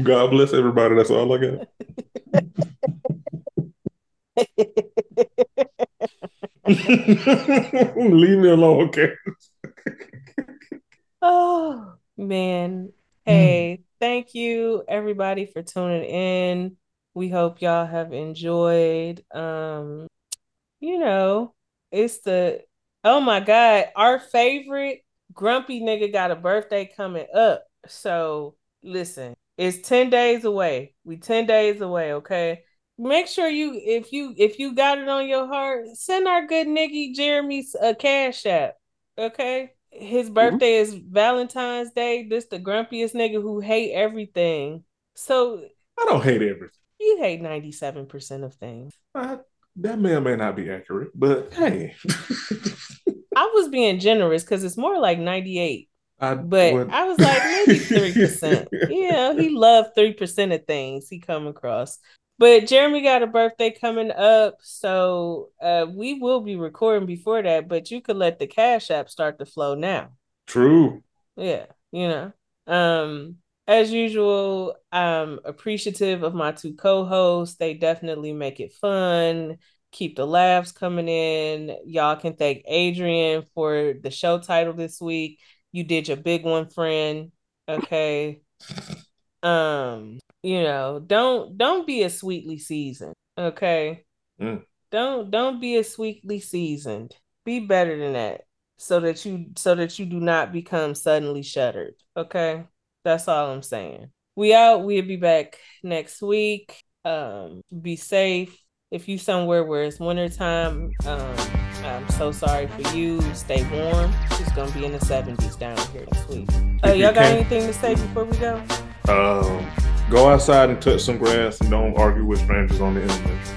S2: God bless everybody. That's all I got. Leave me alone, okay?
S3: oh man. Hey, thank you everybody for tuning in. We hope y'all have enjoyed. Um, you know, it's the oh my god, our favorite grumpy nigga got a birthday coming up. So listen, it's 10 days away. We 10 days away, okay? Make sure you if you if you got it on your heart, send our good nigga Jeremey a cash app. Okay? His birthday is Valentine's Day. This the grumpiest nigga who hate everything. So
S2: I don't hate everything.
S3: you hate 97% of things.
S2: Uh, that may or may not be accurate, but hey.
S3: I was being generous because it's more like 98.
S2: I,
S3: But
S2: what-
S3: I was like, maybe 3%. you know, he loved 3% of things he come across. But Jeremey got a birthday coming up. So uh, we will be recording before that, but you could let the Cash App start to flow now.
S2: True.
S3: Yeah, you know. Um, as usual, I'm appreciative of my two co-hosts. They definitely make it fun, keep the laughs coming in. Y'all can thank Adrienne for the show title this week. You did your big one, friend. Okay. Um, you know, don't don't be a sweetly seasoned. Okay.
S2: Mm.
S3: Don't don't be a sweetly seasoned. Be better than that so that you so that you do not become suddenly shuttered. Okay? That's all I'm saying. We out. We'll be back next week. Um, be safe. If you somewhere where it's wintertime, um, I'm so sorry for you. Stay warm. It's gonna be in the 70s down here this week. Uh,
S2: you
S3: y'all got anything to say before we go?
S2: Um, go outside and touch some grass and don't argue with strangers on the internet.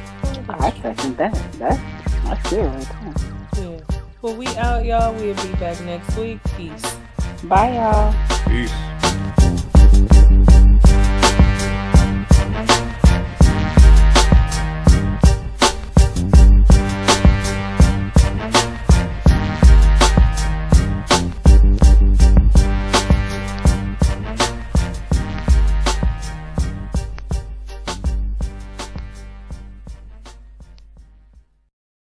S4: I second that. That's that's good right there.
S3: Yeah. Well, we out, y'all. We'll be back next week. Peace.
S4: Bye, y'all.
S2: Peace.